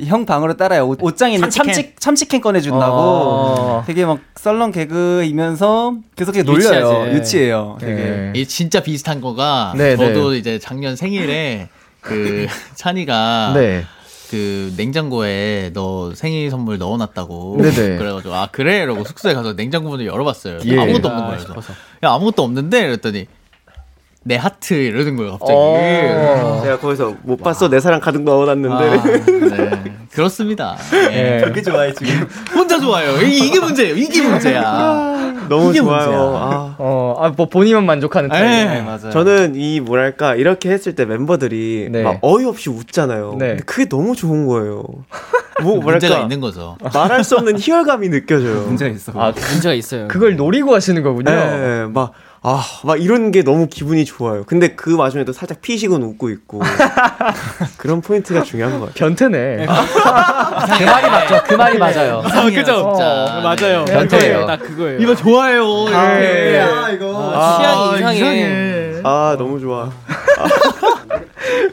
형 방으로 따라요. 옷, 옷장에 있는 참치캔. 참치 참치캔 꺼내준다고. 어. 되게 막 썰렁 개그이면서 계속 이렇게 놀려요. 유치하지. 유치해요. 되게. 네. 이 진짜 비슷한 거가 네, 저도 이제 작년 생일에 그 찬이가 네. 그 냉장고에 너 생일 선물 넣어놨다고 네네. 그래가지고 아 그래 이러고 숙소에 가서 냉장고 문을 열어봤어요 예. 아무것도 없는 거예요 그래서 야 아무것도 없는데 이랬더니 내 하트 이러는 거예요 갑자기 어. 내가 거기서 못 봤어 내 사랑 가득 아, 넣어놨는데 네. 그렇습니다 예. 되게 좋아해 지금. 혼자 좋아요 이- 이게 문제예요 이게 문제야 너무 이게 좋아요. 문제야. 아. 어, 아, 뭐 본인만 만족하는 타입. 네, 맞아요. 저는 이 뭐랄까 이렇게 했을 때 멤버들이 네. 막 어이없이 웃잖아요. 네. 근데 그게 너무 좋은 거예요. 뭐 문제가 뭐랄까 있는 거죠 말할 수 없는 희열감이 느껴져요. 문제가 있어. 아, 문제가 있어요. 그걸 노리고 하시는 거군요. 네, 막, 아, 막 이런 게 너무 기분이 좋아요. 근데 그 와중에도 살짝 피식은 웃고 있고. 그런 포인트가 중요한 것 같아요. 변태네. 그 말이 맞죠. 그 말이 맞아요. 그죠? 진짜 맞아요. 네. 네. 딱 그거예요. 이거 좋아해요 이렇게 아, 이거. 취향이 아, 이상해. 이상해. 아, 너무 좋아.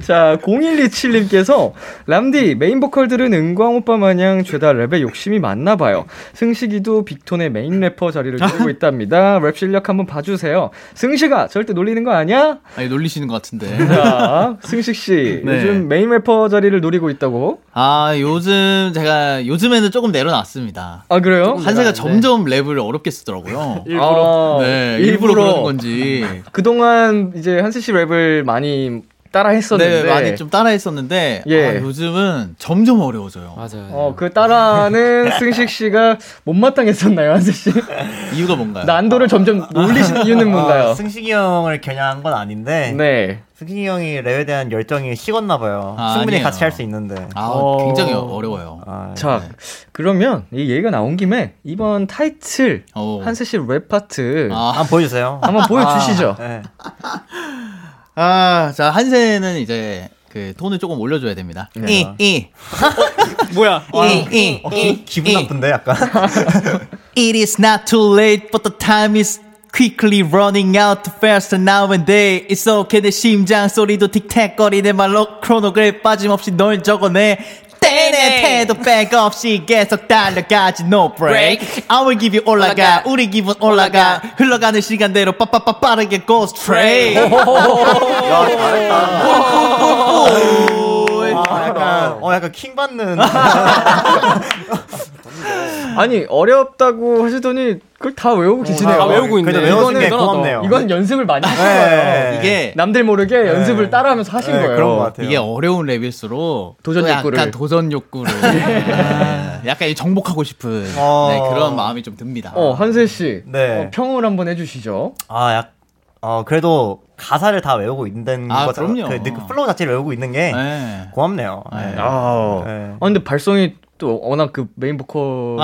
자, 0127님께서 람디 메인 보컬들은 은광 오빠 마냥 죄다 랩에 욕심이 많나 봐요. 승식이도 빅톤의 메인 래퍼 자리를 노리고 있답니다. 랩 실력 한번 봐주세요. 승식아 절대 놀리는 거 아니야? 아니 놀리시는 것 같은데. 자, 승식 씨 네. 요즘 메인 래퍼 자리를 노리고 있다고? 아 요즘 제가 요즘에는 조금 내려놨습니다. 아 그래요? 한세가 점점 랩을 어렵게 쓰더라고요. 일부러. 네, 일부러, 그러는 건지. 그동안 이제 한세 씨 랩을 많이 따라 했었는데 네, 많이 좀 따라 했었는데 예. 아, 요즘은 점점 어려워져요. 맞아요. 어, 그 따라하는 승식 씨가 못마땅했었나요, 한세 씨? 이유가 뭔가요? 난도를 점점 올리시는 이유는 뭔가요? 아, 승식이 형을 겨냥한 건 아닌데 네. 승식이 형이 랩에 대한 열정이 식었나 봐요. 아, 충분히 아니에요. 같이 할 수 있는데. 아, 어. 굉장히 어려워요. 아, 자, 그러면 이 얘기가 나온 김에 이번 타이틀 오. 한세 씨 랩 파트 아, 한번 보여주세요. 한번 보여주시죠. 네. 아, 자, 한세는 이제 그 톤을 조금 올려줘야 됩니다. 네. 이, 이, 뭐야? 이, 이, 어, 기, 기분 나쁜데 약간. It is not too late, but the time is quickly running out too fast nowadays. It's okay, 내 심장 소리도 틱택거리네 말로 크로노그램 빠짐없이 널 적어내. 떼내 태도 백 없이 계속 달려가지 no break. I will give you 올라가, 우리 기분 올라가. 흘러가는 시간대로 빠빠빠 빠르게 go straight. 아, 약간, 어, 약간 킹 받는. 아니 어렵다고 하시더니 그걸 다 외우고 계시네요. 다 외우고 있네. 이거는 고맙네요. 이건 연습을 많이 하신 네. 거예요. 이게 남들 모르게 연습을 따라하면서 하신 네, 거예요. 그런 것 같아요. 이게 어려운 랩일수록 도전 또 욕구를. 약간 도전 욕구를 네, 약간 이 정복하고 싶은 어. 네, 그런 마음이 좀 듭니다. 어 한세 씨, 네. 어, 평을 한번 해주시죠. 아, 약, 어, 그래도 가사를 다 외우고 있는 아, 거죠. 그, 그 flow 자체를 외우고 있는 게 네. 고맙네요. 네. 아, 네. 아 근데 발성이 또 워낙 그 메인 보컬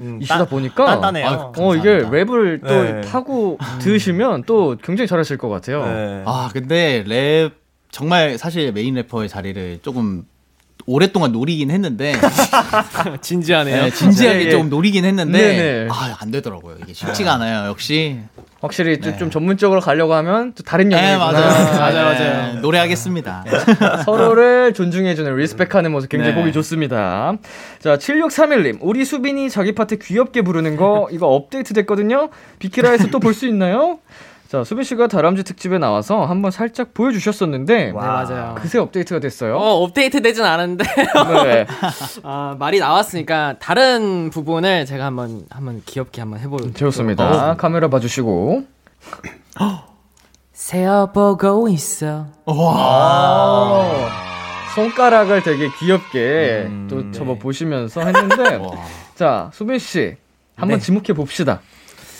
음, 이시다 따- 보니까 단단해요. 아, 어 이게 감사합니다. 랩을 또 네. 파고드시면 또 굉장히 잘하실 것 같아요. 네. 아 근데 랩 정말 사실 메인 래퍼의 자리를 조금 오랫동안 노리긴 했는데 진지하네요. 네, 진지하게 예, 예. 좀 노리긴 했는데 네네. 아안 되더라고요. 이게 쉽지가 않아요. 역시 확실히 좀- 네. 좀 전문적으로 가려고 하면 또 다른 네 영역이구나. 맞아요. 맞아요, 네, 맞아요. 노래하겠습니다. 서로를 존중해주는 respect하는 모습 굉장히 네. 보기 좋습니다. 자, 7631님. 우리 수빈이 자기 파트 귀엽게 부르는 거 이거 업데이트 됐거든요. 비키라에서 또 볼 수 있나요? 자, 수빈 씨가 다람쥐 특집에 나와서 한번 살짝 보여주셨었는데 네, 맞아요. 그새 업데이트가 됐어요. 어, 업데이트 되진 않았는데 네. 아, 말이 나왔으니까 다른 부분을 제가 한번 한번 귀엽게 한번 해볼 좋습니다. 카메라 봐주시고. 세어보고 있어. 아, 손가락을 되게 귀엽게 또 접어 보시면서 했는데 자 수빈 씨 한번 지목해 봅시다.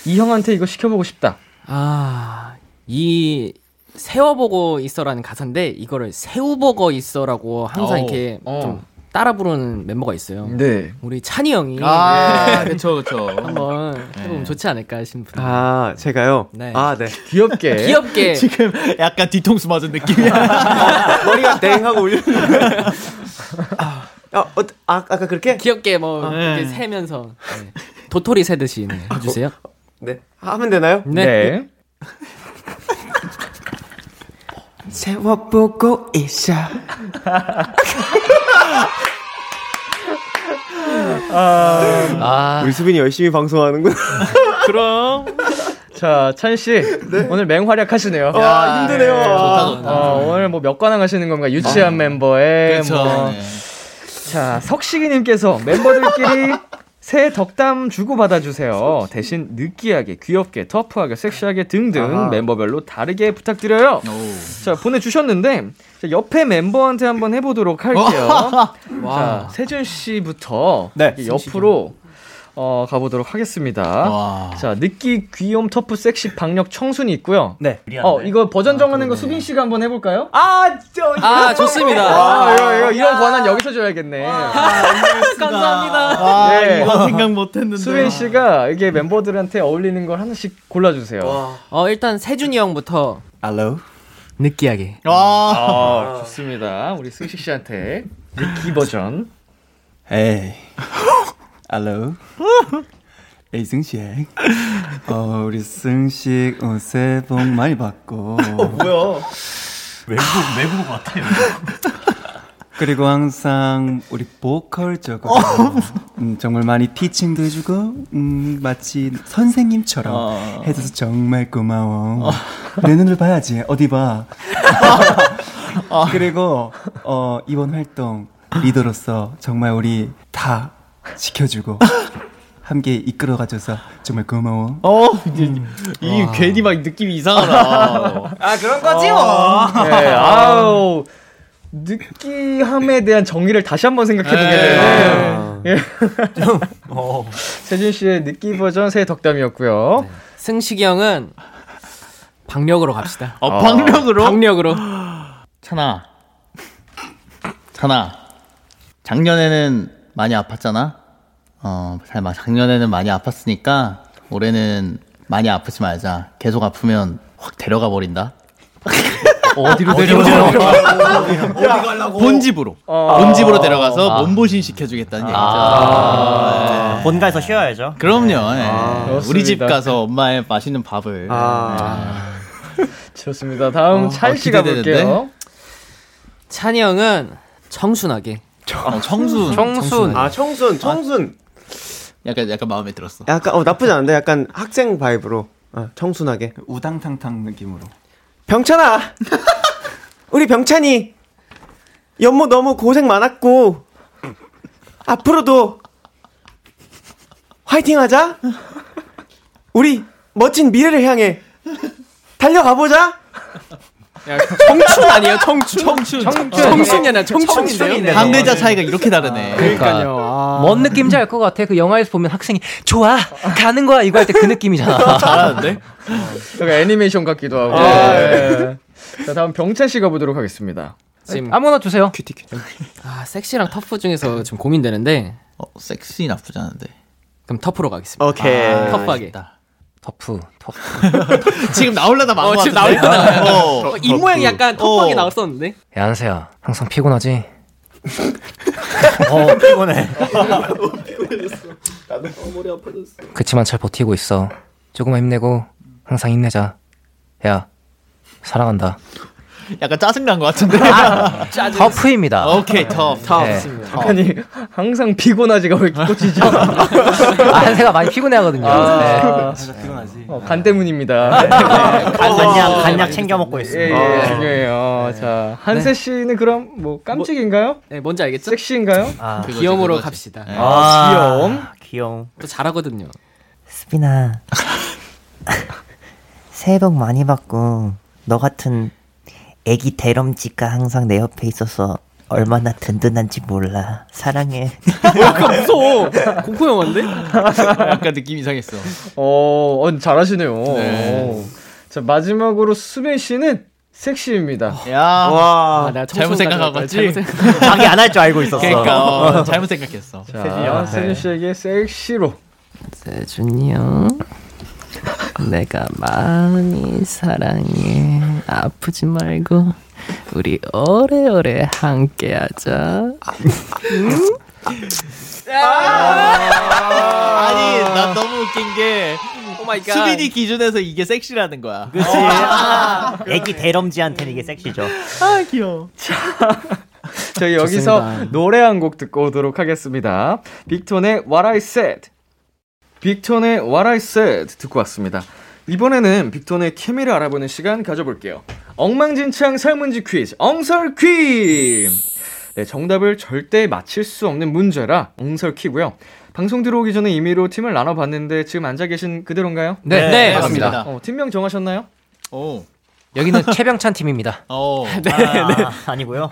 이 형한테 이거 시켜보고 싶다. 아, 이 세워보고 있어라는 가사인데 이거를 새우버거 있어라고 항상 어, 이렇게 어. 좀 따라 부르는 멤버가 있어요. 네. 우리 찬이 형이 아 그쵸 그쵸. 한번 해보면 좋지 않을까 싶은 분. 아, 제가요? 네. 아, 네. 귀엽게. 귀엽게 지금 약간 뒤통수 맞은 느낌이야. 머리가 땡 하고 울리는 아, 어, 어, 아, 아까 그렇게? 귀엽게 뭐 이렇게 세면서 네. 도토리 세듯이 네, 해주세요. 네. 하면 되나요? 네. 세워보고 있어. 아, 우리 수빈이 열심히 방송하는구나. 그럼 자, 찬 씨. 오늘 맹활약 하시네요. 아, 힘드네요. 좋다 좋다. 어, 오늘 뭐 몇 관왕 하시는 건가? 유치한 멤버에 그쵸. 뭐. 네. 자, 석식이 님께서 멤버들끼리 새 덕담 주고 받아주세요. 대신 느끼하게, 귀엽게, 터프하게, 섹시하게 등등 멤버별로 다르게 부탁드려요. 오. 자, 보내주셨는데, 자, 옆에 멤버한테 한번 해보도록 할게요. 자, 세준 씨부터 네, 옆으로 어, 가보도록 하겠습니다. 와. 자, 느끼, 귀염, 터프, 섹시, 박력, 청순이 있고요. 네. 어, 이거 버전 정하는 거 수빈 씨가 한번 해볼까요? 아, 저, 아 좋습니다. 아, 이거, 이거, 이런 권한 여기서 줘야겠네. 감사합니다. 아 네. 이거 생각 못했는데. 수빈 씨가 이게 멤버들한테 어울리는 걸 하나씩 골라주세요. 어 일단 세준이 형부터 Hello. 느끼하게. 와. 아, 좋습니다. 우리 승식 씨한테 느끼 버전. 에이. Hello. 에이 승식. 어 우리 승식 어, 새해 복 많이 받고. 뭐야? 외국 외국 같아요. 그리고 항상 우리 보컬적으로 음, 정말 많이 티칭도 해주고 음, 마치 선생님처럼 어. 해줘서 정말 고마워. 내 눈을 봐야지. 어디 봐. 그리고 어, 이번 활동 리더로서 정말 우리 다 지켜주고 함께 이끌어가줘서 정말 고마워. 어, 이제 이 괜히 막 느낌이 이상하다. 아 그런 거지 뭐. 네, 아우 느끼함에 대한 정의를 다시 한번 생각해 보게 되는 예. 세준 씨의 느끼 버전 새 덕담이었고요. 승식이 형은 박력으로 갑시다. 어, 박력으로? 박력으로. 찬아. 찬아. 작년에는 많이 아팠잖아? 어, 설마 작년에는 많이 아팠으니까 올해는 많이 아프지 말자. 계속 아프면 확 데려가 버린다. 어디로 데려가? 본집으로. 본집으로 데려가서 아. 몸보신 시켜주겠다는 얘기죠. 아. 본가에서 쉬어야죠. 그럼요. 예. 그렇습니다. 우리 집 가서 엄마의 맛있는 밥을. 좋습니다. 다음 어, 찬 어, 씨가? 볼게요. 찬이 형은 청순하게. 어, 청순. 청순. 아 청순 청순. 약간 약간 마음에 들었어. 약간 어 나쁘지 않은데 약간 학생 바이브로 어, 청순하게. 우당탕탕 느낌으로. 병찬아, 우리 병찬이 연모 너무 고생 많았고 앞으로도 화이팅 하자. 우리 멋진 미래를 향해 달려가 보자. 청춘 아니에요? 청춘. 청춘. 청춘이 아니라 청춘인데요. 감대자 차이가 이렇게 다르네. 그러니까요. 아. 뭔 느낌인지 알 것 같아. 그 영화에서 보면 학생이 좋아 가는 거야 이거 할 때 그 느낌이잖아. 잘하는데? 약간 애니메이션 같기도 하고. 아, 네. 자 다음 병찬 씨가 보도록 하겠습니다. 지금 아무나 주세요. 아 섹시랑 터프 중에서 좀 고민되는데 어, 섹시 나쁘지 않은데. 그럼 터프로 가겠습니다. 오케이. 아, 터프하게. 터프 터프. 지금 나올려다 망한 어, 것 지금? 나올려다. 어. 어, 입 모양이 약간 터프하게 어. 나왔었는데. 야 한세야 항상 피곤하지? 어 피곤해. 그치만 잘 버티고 있어. 조금만 힘내고 항상 힘내자. 야 사랑한다. 약간 짜증난 것 같은데? 터프입니다. 오케이, 터프. 네. 아니 항상 피곤하지가 왜 꽂히죠? 아, 한세가 많이 피곤해하거든요. 네. 아, 피곤하지. 어, 간 때문입니다. 간약 간약 챙겨 먹고 예, 있습니다. 예, 중요해요. 자 한세 씨는 그럼 뭐 깜찍인가요? 네, 뭔지 알겠죠? 섹시인가요? 아, 그거지, 귀염으로 그거지. 갑시다. 네. 아, 귀여움. 귀여움. 또 잘하거든요. 수빈아 새해 복 많이 받고 너 같은 애기 대럼지가 항상 내 옆에 있어서 얼마나 든든한지 몰라 사랑해 약간 무서워. 공포 영화인데? 약간 느낌 이상했어. 어, 어 잘하시네요. 네. 오. 자 마지막으로 수빈 씨는 섹시입니다. 야, 와. 아, 내가 잘못 청순까지 생각한 갈 거지? 거야, 잘못 생각- 자기 안 할 줄 알고 있었어. 그러니까 어, 잘못 생각했어. 자 세준 씨에게 섹시로 세준이 형 내가 많이 사랑해 아프지 말고 우리 오래오래 함께하자 아니, 난 너무 웃긴 게 oh my god 수빈이 기준에서 이게 섹시라는 거야. 그렇지. 아, 애기 다람쥐한테는 이게 섹시죠. 아, 귀여워. 저희 여기서 좋습니다. 노래 한 곡 듣고 오도록 하겠습니다. 빅톤의 What I Said. 빅톤의 What I Said 듣고 왔습니다. 이번에는 빅톤의 케미를 알아보는 시간 가져볼게요. 엉망진창 설문지 퀴즈, 엉설 퀴즈! 네, 정답을 절대 맞힐 수 없는 문제라 엉설 퀴고요. 방송 들어오기 전에 임의로 팀을 나눠봤는데 지금 앉아 계신 그대로인가요? 네, 네, 맞습니다. 어, 팀명 정하셨나요? 오. 여기는 최병찬 팀입니다. 어. 네, 네. 아니고요.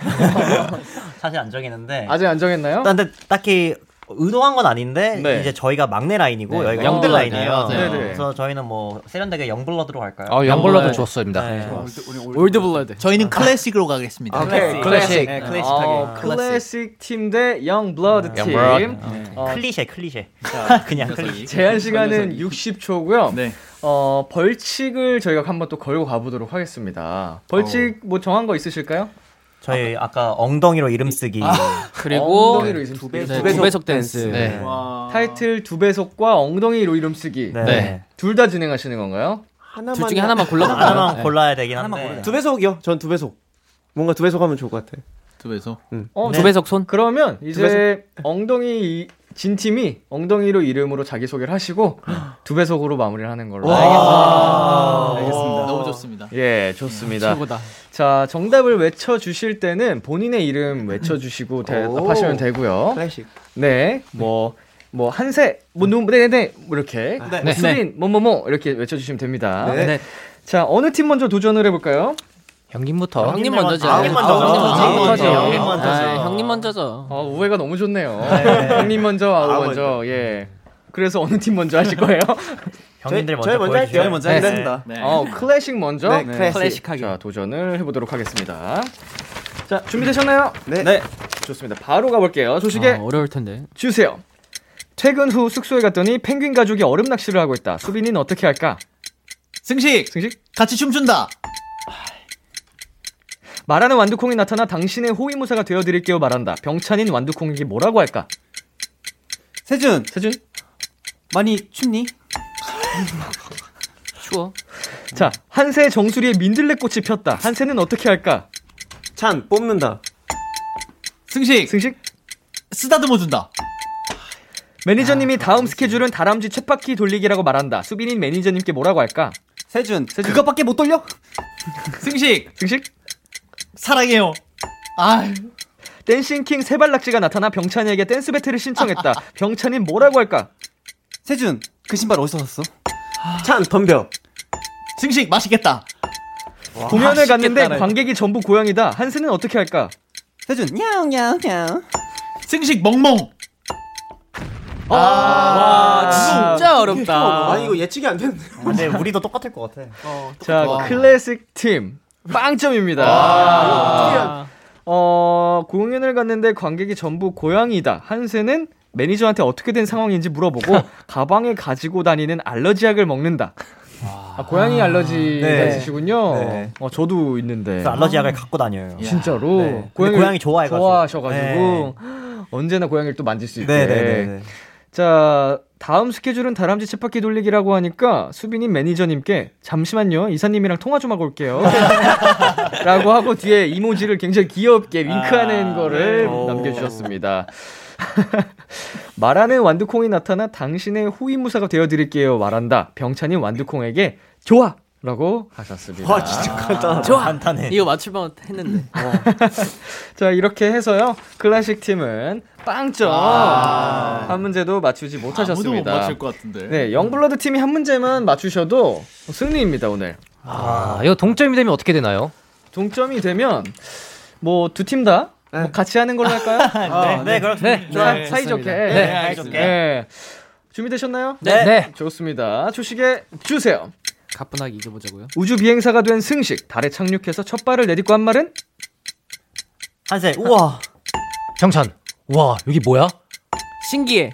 사실 안 정했는데. 아직 안 정했나요? 근데 딱히 의도한 건 아닌데 네. 이제 저희가 막내 라인이고 네, 여기가 어, 네, 라인이에요. 맞아요. 네네. 그래서 저희는 뭐 세련되게 young blood로 갈까요? 어, young blood 네. 좋습니다. 네. old blood 저희는 클래식으로 가겠습니다. 오케이, 클래식. 네, 클래식하게. 어, 클래식 팀 대 young blood 팀. young blood. 어, 클리셰 클리셰. 그냥 클리셰. 제한 시간은 60초고요. 네. 어, 벌칙을 저희가 한번 또 걸고 가보도록 하겠습니다. 벌칙 뭐 정한 거 있으실까요? 저희 아 까 엉덩이로 이름 쓰기. 그리고 엉덩이로 이름 두 쓰기. 배속, 네, 두 배속 댄스 네. 타이틀 두 배속과 엉덩이로 이름 쓰기. 네. 네. 둘 다 진행하시는 건가요? 하나만 둘 중에 하나만 골라 하나만 골라야 되긴 한데. 두 배속이요. 전 두 배속. 뭔가 두 배속 하면 좋을 것 같아. 두 배속. 어, 두 배속 손. 그러면 이제 엉덩이 이- 진 팀이 엉덩이로 이름으로 자기 소개를 하시고 두 배속으로 마무리를 하는 걸로. 와. 알겠습니다. 너무 좋습니다. 예, 좋습니다. 최고다. 자, 정답을 외쳐 주실 때는 본인의 이름 외쳐 주시고 대답하시면 되고요. 클래식. 네. 뭐 뭐 한세 뭐 누, 네네 뭐 이렇게 네. 뭐 수빈 뭐뭐뭐 이렇게 외쳐 주시면 됩니다. 네. 네. 자, 어느 팀 먼저 도전을 해 볼까요? 형님부터. 형님 먼저죠. 형님 먼저. 형님 형님 먼저. 먼저. 형님 형님 먼저. 먼저죠. 아, 형님 먼저죠. 어, 우회가 너무 좋네요. 형님 먼저, 아우 먼저. 예. 그래서 어느 팀 먼저 하실 거예요? 형님들 먼저 저희 먼저 할게요. 보여주세요. 먼저 네. 하겠습니다. 네. 어, 클래식 먼저. 네, 클래식. 클래식하게. 자, 도전을 해보도록 하겠습니다. 자, 준비되셨나요? 네. 네. 좋습니다. 바로 가볼게요. 조식에 아, 어려울 텐데. 주세요. 퇴근 후 숙소에 갔더니 펭귄 가족이 얼음 낚시를 하고 있다. 수빈이는 어떻게 할까? 승식 승식? 같이 춤춘다. 말하는 완두콩이 나타나 당신의 호위무사가 되어드릴게요 말한다. 병찬인 완두콩에게 뭐라고 할까? 세준 세준? 많이 춥니? 추워. 자, 한세 정수리에 민들레꽃이 폈다. 한세는 어떻게 할까? 찬 뽑는다. 승식 승식? 쓰다듬어 준다. 매니저님이 다음 스케줄은 다람쥐 쳇바퀴 돌리기라고 말한다. 수빈인 매니저님께 뭐라고 할까? 세준 그것밖에 못 돌려? 승식 승식? 사랑해요. 아 dancing king 세발낙지가 나타나 병찬이에게 댄스 배틀을 신청했다. 병찬인 뭐라고 할까? 세준 그 신발 어디서 샀어? 찬 덤벼. 승식 맛있겠다. 공연을 갔는데 맛있겠다네. 관객이 전부 고양이다. 한새는 어떻게 할까? 세준 냐옹냐옹냐옹 승식 멍멍. 와, 진짜 어렵다. 아 이거 예측이 안 되는데. 근데 우리도 똑같을 것 같아. 자, 와. 클래식 팀 빵점입니다. 아, 어, 공연을 갔는데 관객이 전부 고양이다. 한새는 매니저한테 어떻게 된 상황인지 물어보고 가방에 가지고 다니는 알러지 약을 먹는다. 아, 고양이 알러지가 네. 있으시군요. 네. 어, 저도 있는데. 그 알러지 약을 갖고 다녀요. 진짜로 네. 근데 고양이 좋아해가지고. 좋아하셔가지고 언제나 고양이를 또 만질 수 있게. 네네네. 자, 다음 스케줄은 다람쥐 쳇바퀴 돌리기라고 하니까 수빈이 매니저님께 잠시만요 이사님이랑 통화 좀 하고 올게요. 라고 하고 뒤에 이모지를 굉장히 귀엽게 윙크하는 아, 거를 네. 남겨주셨습니다. 말하는 완두콩이 나타나 당신의 후임무사가 되어드릴게요 말한다. 병찬이 완두콩에게 좋아! 라고 하셨습니다. 와 진짜 간단하다. 좋아. 간단해. 이거 맞출만 했는데. 자, 이렇게 해서요. 클래식 팀은 빵점. 한 문제도 맞추지 아무도 못 못하셨습니다. 맞출 것 같은데. 네, 영블러드 팀이 한 문제만 맞추셔도 승리입니다, 오늘. 아, 이거 동점이 되면 어떻게 되나요? 동점이 되면 뭐 두 팀 다 뭐 같이 하는 걸로 할까요? 네, 네, 그렇습니다. 네. 사- 사이좋게. 네, 사이좋게. 네. 준비되셨나요? 네. 네. 좋습니다. 초식에 주세요. 가뿐하게 이겨보자고요. 우주 비행사가 된 승식 달에 착륙해서 첫 발을 내딛고 한 말은 한세, 우와. 병찬. 와, 여기 뭐야? 신기해.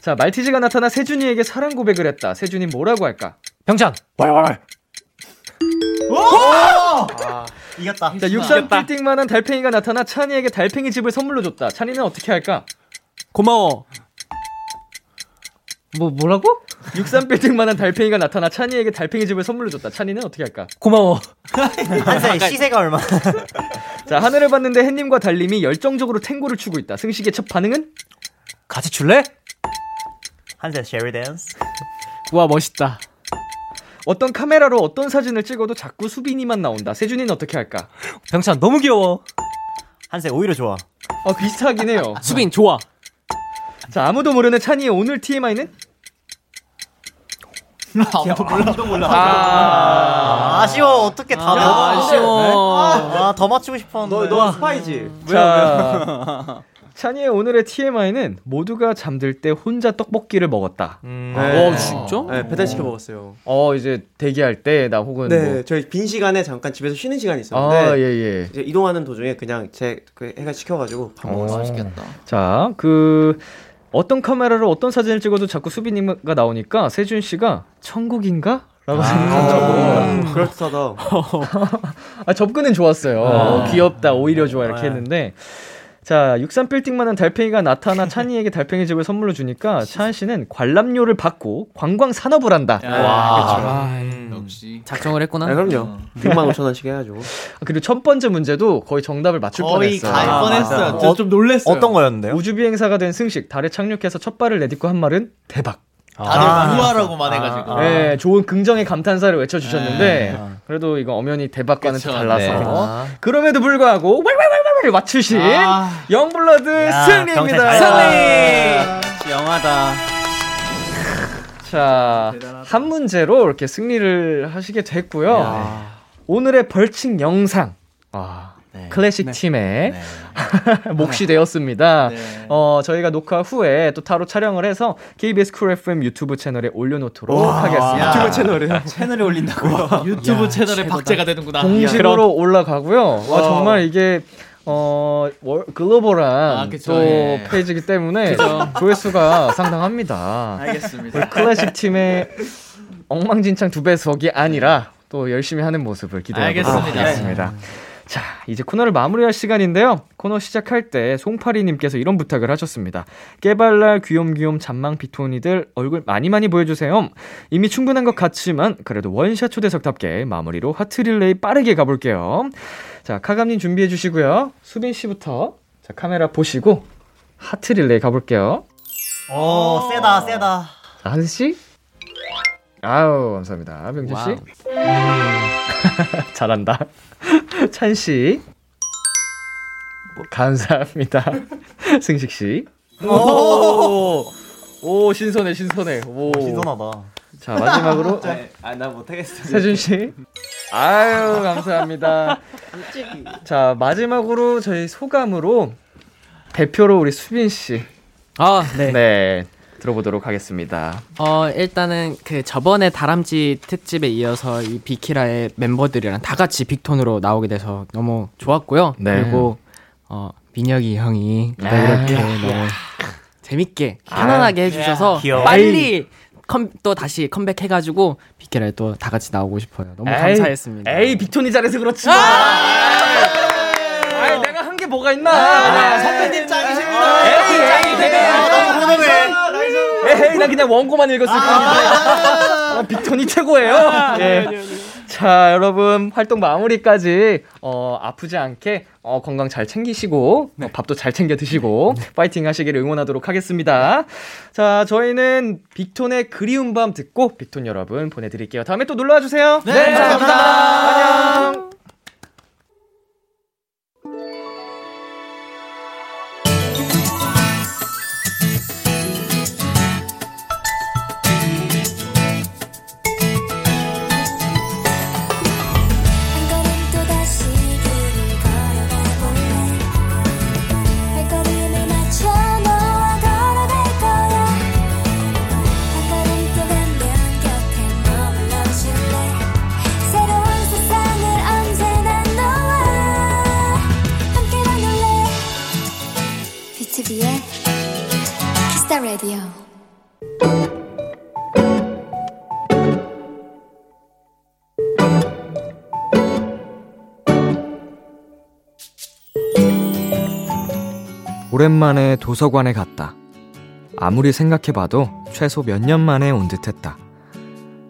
자 말티즈가 나타나 세준이에게 사랑 고백을 했다. 세준이 뭐라고 할까? 병찬. 이겼다. 자 육산 빌딩만한 달팽이가 나타나 찬이에게 달팽이 집을 선물로 줬다. 찬이는 어떻게 할까? 고마워. 뭐 뭐라고? 육산 빌딩만한 달팽이가 나타나 찬이에게 달팽이 집을 선물로 줬다. 찬이는 어떻게 할까? 고마워. 한세, 시세가 얼마? 자 하늘을 봤는데 햇님과 달님이 열정적으로 탱고를 추고 있다. 승식의 첫 반응은? 같이 출래? 한세, 쉐리 댄스. 와, 멋있다. 어떤 카메라로 어떤 사진을 찍어도 자꾸 수빈이만 나온다. 세준이는 어떻게 할까? 병찬 너무 귀여워. 한세, 오히려 좋아. 어 비슷하긴 해요. 수빈, 좋아. 자 아무도 모르는 찬이의 오늘 TMI는? 아무도 몰라. 아무도 몰라. 아, 아 쉬워. 어떻게 다 아, 맞아. 아쉬워. 아, 더 맞추고 싶었는데. 너, 너 스파이지? 자 찬이의 오늘의 TMI는 모두가 잠들 때 혼자 떡볶이를 먹었다. 네. 어, 진짜? 네, 배달시켜 먹었어요. 어 이제 대기할 때나 혹은 네, 뭐. 저희 빈 시간에 잠깐 집에서 쉬는 시간이 있었는데 아 예 예. 이제 이동하는 도중에 그냥 제그 애가 시켜가지고 밥 먹었어요. 맛있겠다. 자, 그 어떤 카메라로 어떤 사진을 찍어도 자꾸 수빈이가 나오니까 세준 씨가 천국인가? 라고 생각한 적으로 음, 그렇다다. 아, 접근은 좋았어요. 어, 귀엽다, 오히려 좋아 이렇게 네. 했는데 자, 63 빌딩만한 달팽이가 나타나 찬이에게 달팽이 집을 선물로 주니까 찬 씨는 관람료를 받고 관광 산업을 한다. 와, 그렇죠. 아, 음. 역시. 작정을 했구나. 아, 그럼요. 6만 5천 원씩 해야죠. 그리고 첫 번째 문제도 거의 정답을 맞출 거의 뻔했어요. 갈 뻔했어요. 저 좀 놀랬어요. 어떤 거였는데요? 우주 비행사가 된 승식 달에 착륙해서 첫 발을 내딛고 한 말은 대박. 다들 우아라고만 해가지고. 네, 좋은 긍정의 감탄사를 외쳐주셨는데 아. 그래도 이거 엄연히 대박과는 달라서 네. 어? 그럼에도 불구하고 왈왈왈 왈 맞추신 아. 영블러드 야, 승리입니다. 승리. 영화다. 자, 한 문제로 이렇게 승리를 하시게 됐고요. 오늘의 벌칙 영상. 아, 클래식 팀의 몫이 되었습니다. 네. 어, 저희가 녹화 후에 또 따로 촬영을 해서 KBS Cool FM 유튜브 채널에 올려놓도록 하겠습니다. 유튜브 채널에요. 채널에 올린다고요? 유튜브 채널에 박제가 되는구나. 공식으로 올라가고요. 와, 와. 정말 이게 어, 월, 글로벌한 아, 그쵸, 또 예. 페이지이기 때문에 조회수가 상당합니다. 알겠습니다. 클래식 팀의 엉망진창 두 배속이 아니라 또 열심히 하는 모습을 기대하고 알겠습니다. 있습니다. 자, 이제 코너를 마무리할 시간인데요. 코너 시작할 때 송파리님께서 이런 부탁을 하셨습니다. 깨발랄 귀염귀염 잔망 빅토니들 얼굴 많이 많이 보여주세요. 이미 충분한 것 같지만 그래도 원샷 초대석답게 마무리로 하트 릴레이 빠르게 가볼게요. 자, 카감님 준비해 주시고요. 수빈 씨부터 자 카메라 보시고 하트 릴레이 가볼게요. 오, 세다, 세다. 자, 한스 씨. 아우 감사합니다. 병준 씨. 잘한다. 찬 씨. 감사합니다. 승식 씨. 오, 오 신선해 신선해. 오 신선하다. 자 마지막으로 아, 나 못하겠어. 세준 씨. 아유 감사합니다. 자 마지막으로 저희 소감으로 대표로 우리 수빈 씨. 아, 네. 네 들어보도록 하겠습니다. 어, 일단은 그 저번에 다람쥐 특집에 이어서 이 비키라의 멤버들이랑 다 같이 빅톤으로 나오게 돼서 너무 좋았고요. 네. 그리고 어, 민혁이 형이 또 아, 이렇게 야. 너무 재밌게 편안하게 해주셔서 귀여워. 빨리 컴, 또 다시 컴백해가지고 비키라에 또 다 같이 나오고 싶어요. 너무 에이, 감사했습니다. 에이 빅톤이 잘해서 그렇지. 아이 내가 한 게 뭐가 있나? 선배님 짱이십니다. 에이 에이 내가 너무 훈훈해. 에이 나 그냥 원고만 읽었을 뿐인데 아, 빅톤이 최고예요. 예. 자 여러분 활동 마무리까지 어, 아프지 않게 어, 건강 잘 챙기시고 어, 밥도 잘 챙겨 드시고 파이팅 하시기를 응원하도록 하겠습니다. 자 저희는 빅톤의 그리운 밤 듣고 빅톤 여러분 보내드릴게요. 다음에 또 놀러와 주세요. 네, 감사합니다. 안녕. 키스타 라디오 오랜만에 도서관에 갔다. 아무리 생각해봐도 최소 몇 년 만에 온 듯했다.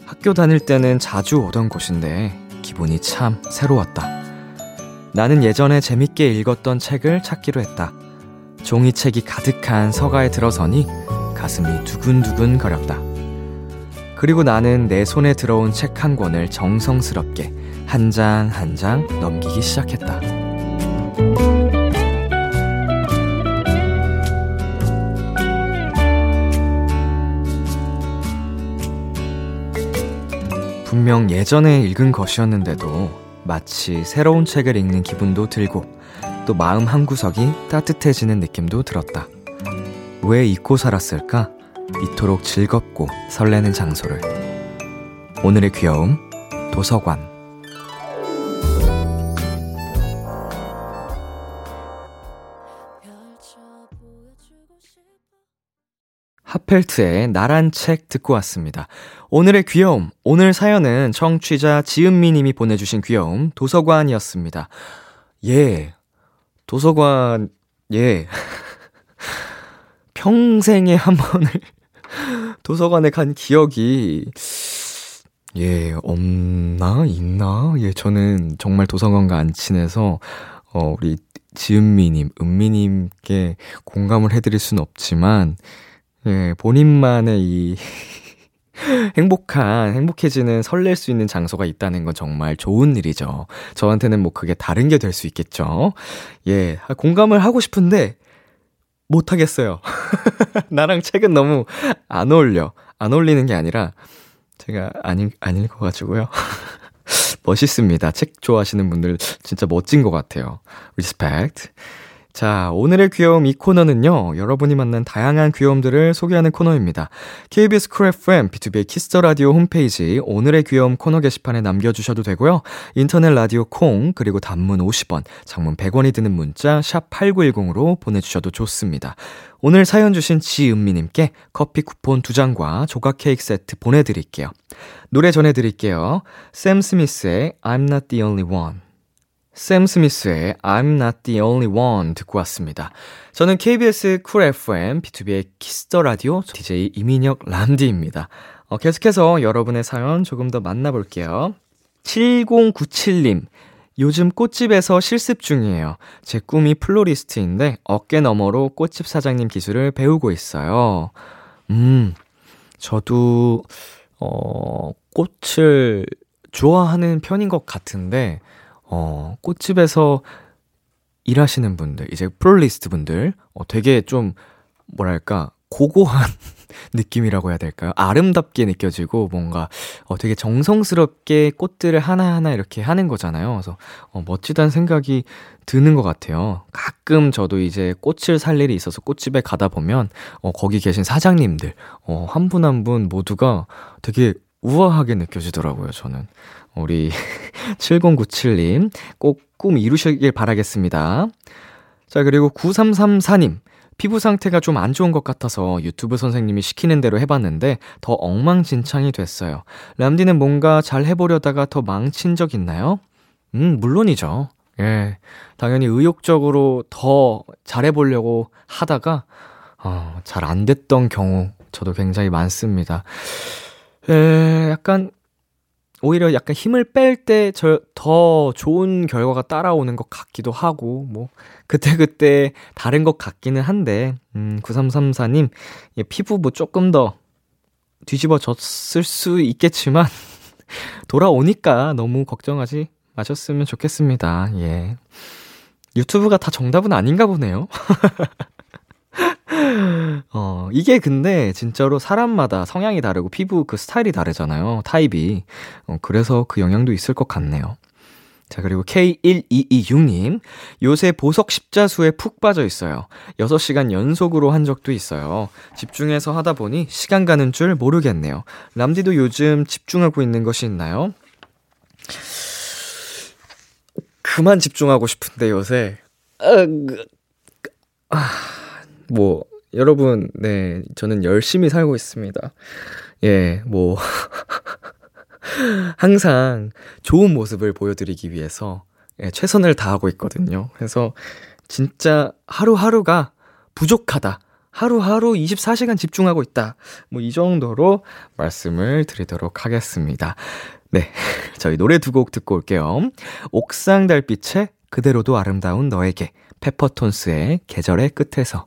학교 다닐 때는 자주 오던 곳인데 기분이 참 새로웠다. 나는 예전에 재밌게 읽었던 책을 찾기로 했다. 종이책이 가득한 서가에 들어서니 가슴이 두근두근 거렸다. 그리고 나는 내 손에 들어온 책 한 권을 정성스럽게 한 장 한 장 넘기기 시작했다. 분명 예전에 읽은 것이었는데도 마치 새로운 책을 읽는 기분도 들고 또 마음 한구석이 따뜻해지는 느낌도 들었다. 왜 잊고 살았을까? 이토록 즐겁고 설레는 장소를. 오늘의 귀여움, 도서관. 하펠트의 나란 책 듣고 왔습니다. 오늘의 귀여움, 오늘 사연은 청취자 지은미 님이 보내주신 귀여움, 도서관이었습니다. 예, 도서관, 예. 평생에 한 번을 도서관에 간 기억이 예, 없나? 있나? 예, 저는 정말 도서관과 안 친해서, 어, 우리 지은미님, 은미님께 공감을 해드릴 수는 없지만, 예, 본인만의 이, 행복한, 행복해지는, 설렐 수 있는 장소가 있다는 건 정말 좋은 일이죠. 저한테는 뭐 그게 다른 게 될 수 있겠죠. 예, 공감을 하고 싶은데, 못하겠어요. 나랑 책은 너무 안 어울려. 안 어울리는 게 아니라, 제가 안, 읽, 안 읽어가지고요. 멋있습니다. 책 좋아하시는 분들 진짜 멋진 것 같아요. respect. 자, 오늘의 귀여움 이 코너는요, 여러분이 만난 다양한 귀여움들을 소개하는 코너입니다. KBS Cool FM, B2B의 키스터 라디오 홈페이지, 오늘의 귀여움 코너 게시판에 남겨주셔도 되고요. 인터넷 라디오 콩, 그리고 단문 50원, 장문 100원이 드는 문자, 샵8910으로 보내주셔도 좋습니다. 오늘 사연 주신 지은미님께 커피 쿠폰 2장과 조각 케이크 세트 보내드릴게요. 노래 전해드릴게요. 샘 스미스의 I'm not the only one. 샘 스미스의 I'm not the only one 듣고 왔습니다. 저는 KBS Cool FM, B2B의 키스터 라디오 DJ 이민혁 람디입니다. 어, 계속해서 여러분의 사연 조금 더 만나볼게요. 7097님. 요즘 꽃집에서 실습 중이에요. 제 꿈이 플로리스트인데 어깨 너머로 꽃집 사장님 기술을 배우고 있어요. 음, 저도, 어, 꽃을 좋아하는 편인 것 같은데, 어, 꽃집에서 일하시는 분들, 이제 플로리스트 분들, 어, 되게 좀, 뭐랄까, 고고한 느낌이라고 해야 될까요? 아름답게 느껴지고 뭔가 어, 되게 정성스럽게 꽃들을 하나하나 이렇게 하는 거잖아요. 그래서 어, 멋지다는 생각이 드는 것 같아요. 가끔 저도 이제 꽃을 살 일이 있어서 꽃집에 가다 보면 어, 거기 계신 사장님들 어, 한 분 한분 모두가 되게 우아하게 느껴지더라고요, 저는. 우리 7097님 꼭 꿈 이루시길 바라겠습니다. 자, 그리고 9334님. 피부 상태가 좀 안 좋은 것 같아서 유튜브 선생님이 시키는 대로 해봤는데 더 엉망진창이 됐어요. 람디는 뭔가 잘 해보려다가 더 망친 적 있나요? 음, 물론이죠. 예. 당연히 의욕적으로 더 잘해보려고 하다가, 어, 잘 안 됐던 경우 저도 굉장히 많습니다. 에, 약간, 오히려 약간 힘을 뺄때저더 좋은 결과가 따라오는 것 같기도 하고, 뭐, 그때그때 다른 것 같기는 한데, 음, 9334님, 예, 피부 뭐 조금 더 뒤집어졌을 수 있겠지만, 돌아오니까 너무 걱정하지 마셨으면 좋겠습니다. 예. 유튜브가 다 정답은 아닌가 보네요. 어, 이게 근데 진짜로 사람마다 성향이 다르고 피부 그 스타일이 다르잖아요. 타입이. 어, 그래서 그 영향도 있을 것 같네요. 자, 그리고 K1226님. 요새 보석 십자수에 푹 빠져 있어요. 6시간 연속으로 한 적도 있어요. 집중해서 하다 보니 시간 가는 줄 모르겠네요. 람디도 요즘 집중하고 있는 것이 있나요? 그만 집중하고 싶은데 요새. 아, 뭐, 여러분, 네, 저는 열심히 살고 있습니다. 예, 뭐, 항상 좋은 모습을 보여드리기 위해서 예, 최선을 다하고 있거든요. 그래서 진짜 하루하루가 부족하다. 하루하루 24시간 집중하고 있다. 뭐 이 정도로 말씀을 드리도록 하겠습니다. 네. 저희 노래 두 곡 듣고 올게요. 옥상 달빛의 그대로도 아름다운 너에게 페퍼톤스의 계절의 끝에서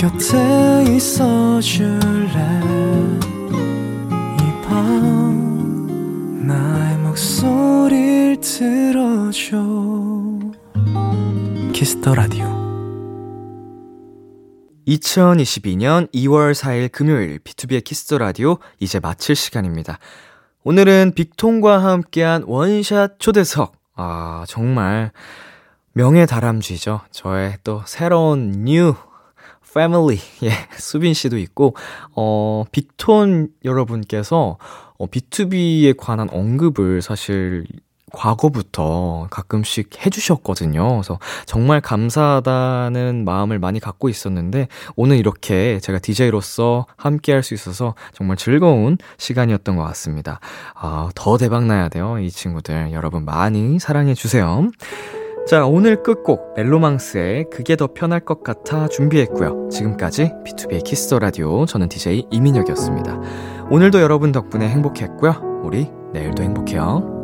곁에 있어 줄래 이 밤 나의 목소리를 들어줘 Kiss the Radio 2022년 2월 4일 금요일 B2B의 키스터 라디오 이제 마칠 시간입니다. 오늘은 빅톤과 함께한 원샷 초대석. 아, 정말 명예 다람쥐죠. 저의 또 새로운 뉴 패밀리 예 수빈 씨도 있고 어 빅톤 여러분께서 어 B2B에 관한 언급을 사실 과거부터 가끔씩 해주셨거든요. 그래서 정말 감사하다는 마음을 많이 갖고 있었는데, 오늘 이렇게 제가 DJ로서 함께 할 수 있어서 정말 즐거운 시간이었던 것 같습니다. 아, 더 대박나야 돼요. 이 친구들. 여러분 많이 사랑해주세요. 자, 오늘 끝곡 멜로망스의 그게 더 편할 것 같아 준비했고요. 지금까지 B2B의 키스터 라디오 저는 DJ 이민혁이었습니다. 오늘도 여러분 덕분에 행복했고요. 우리 내일도 행복해요.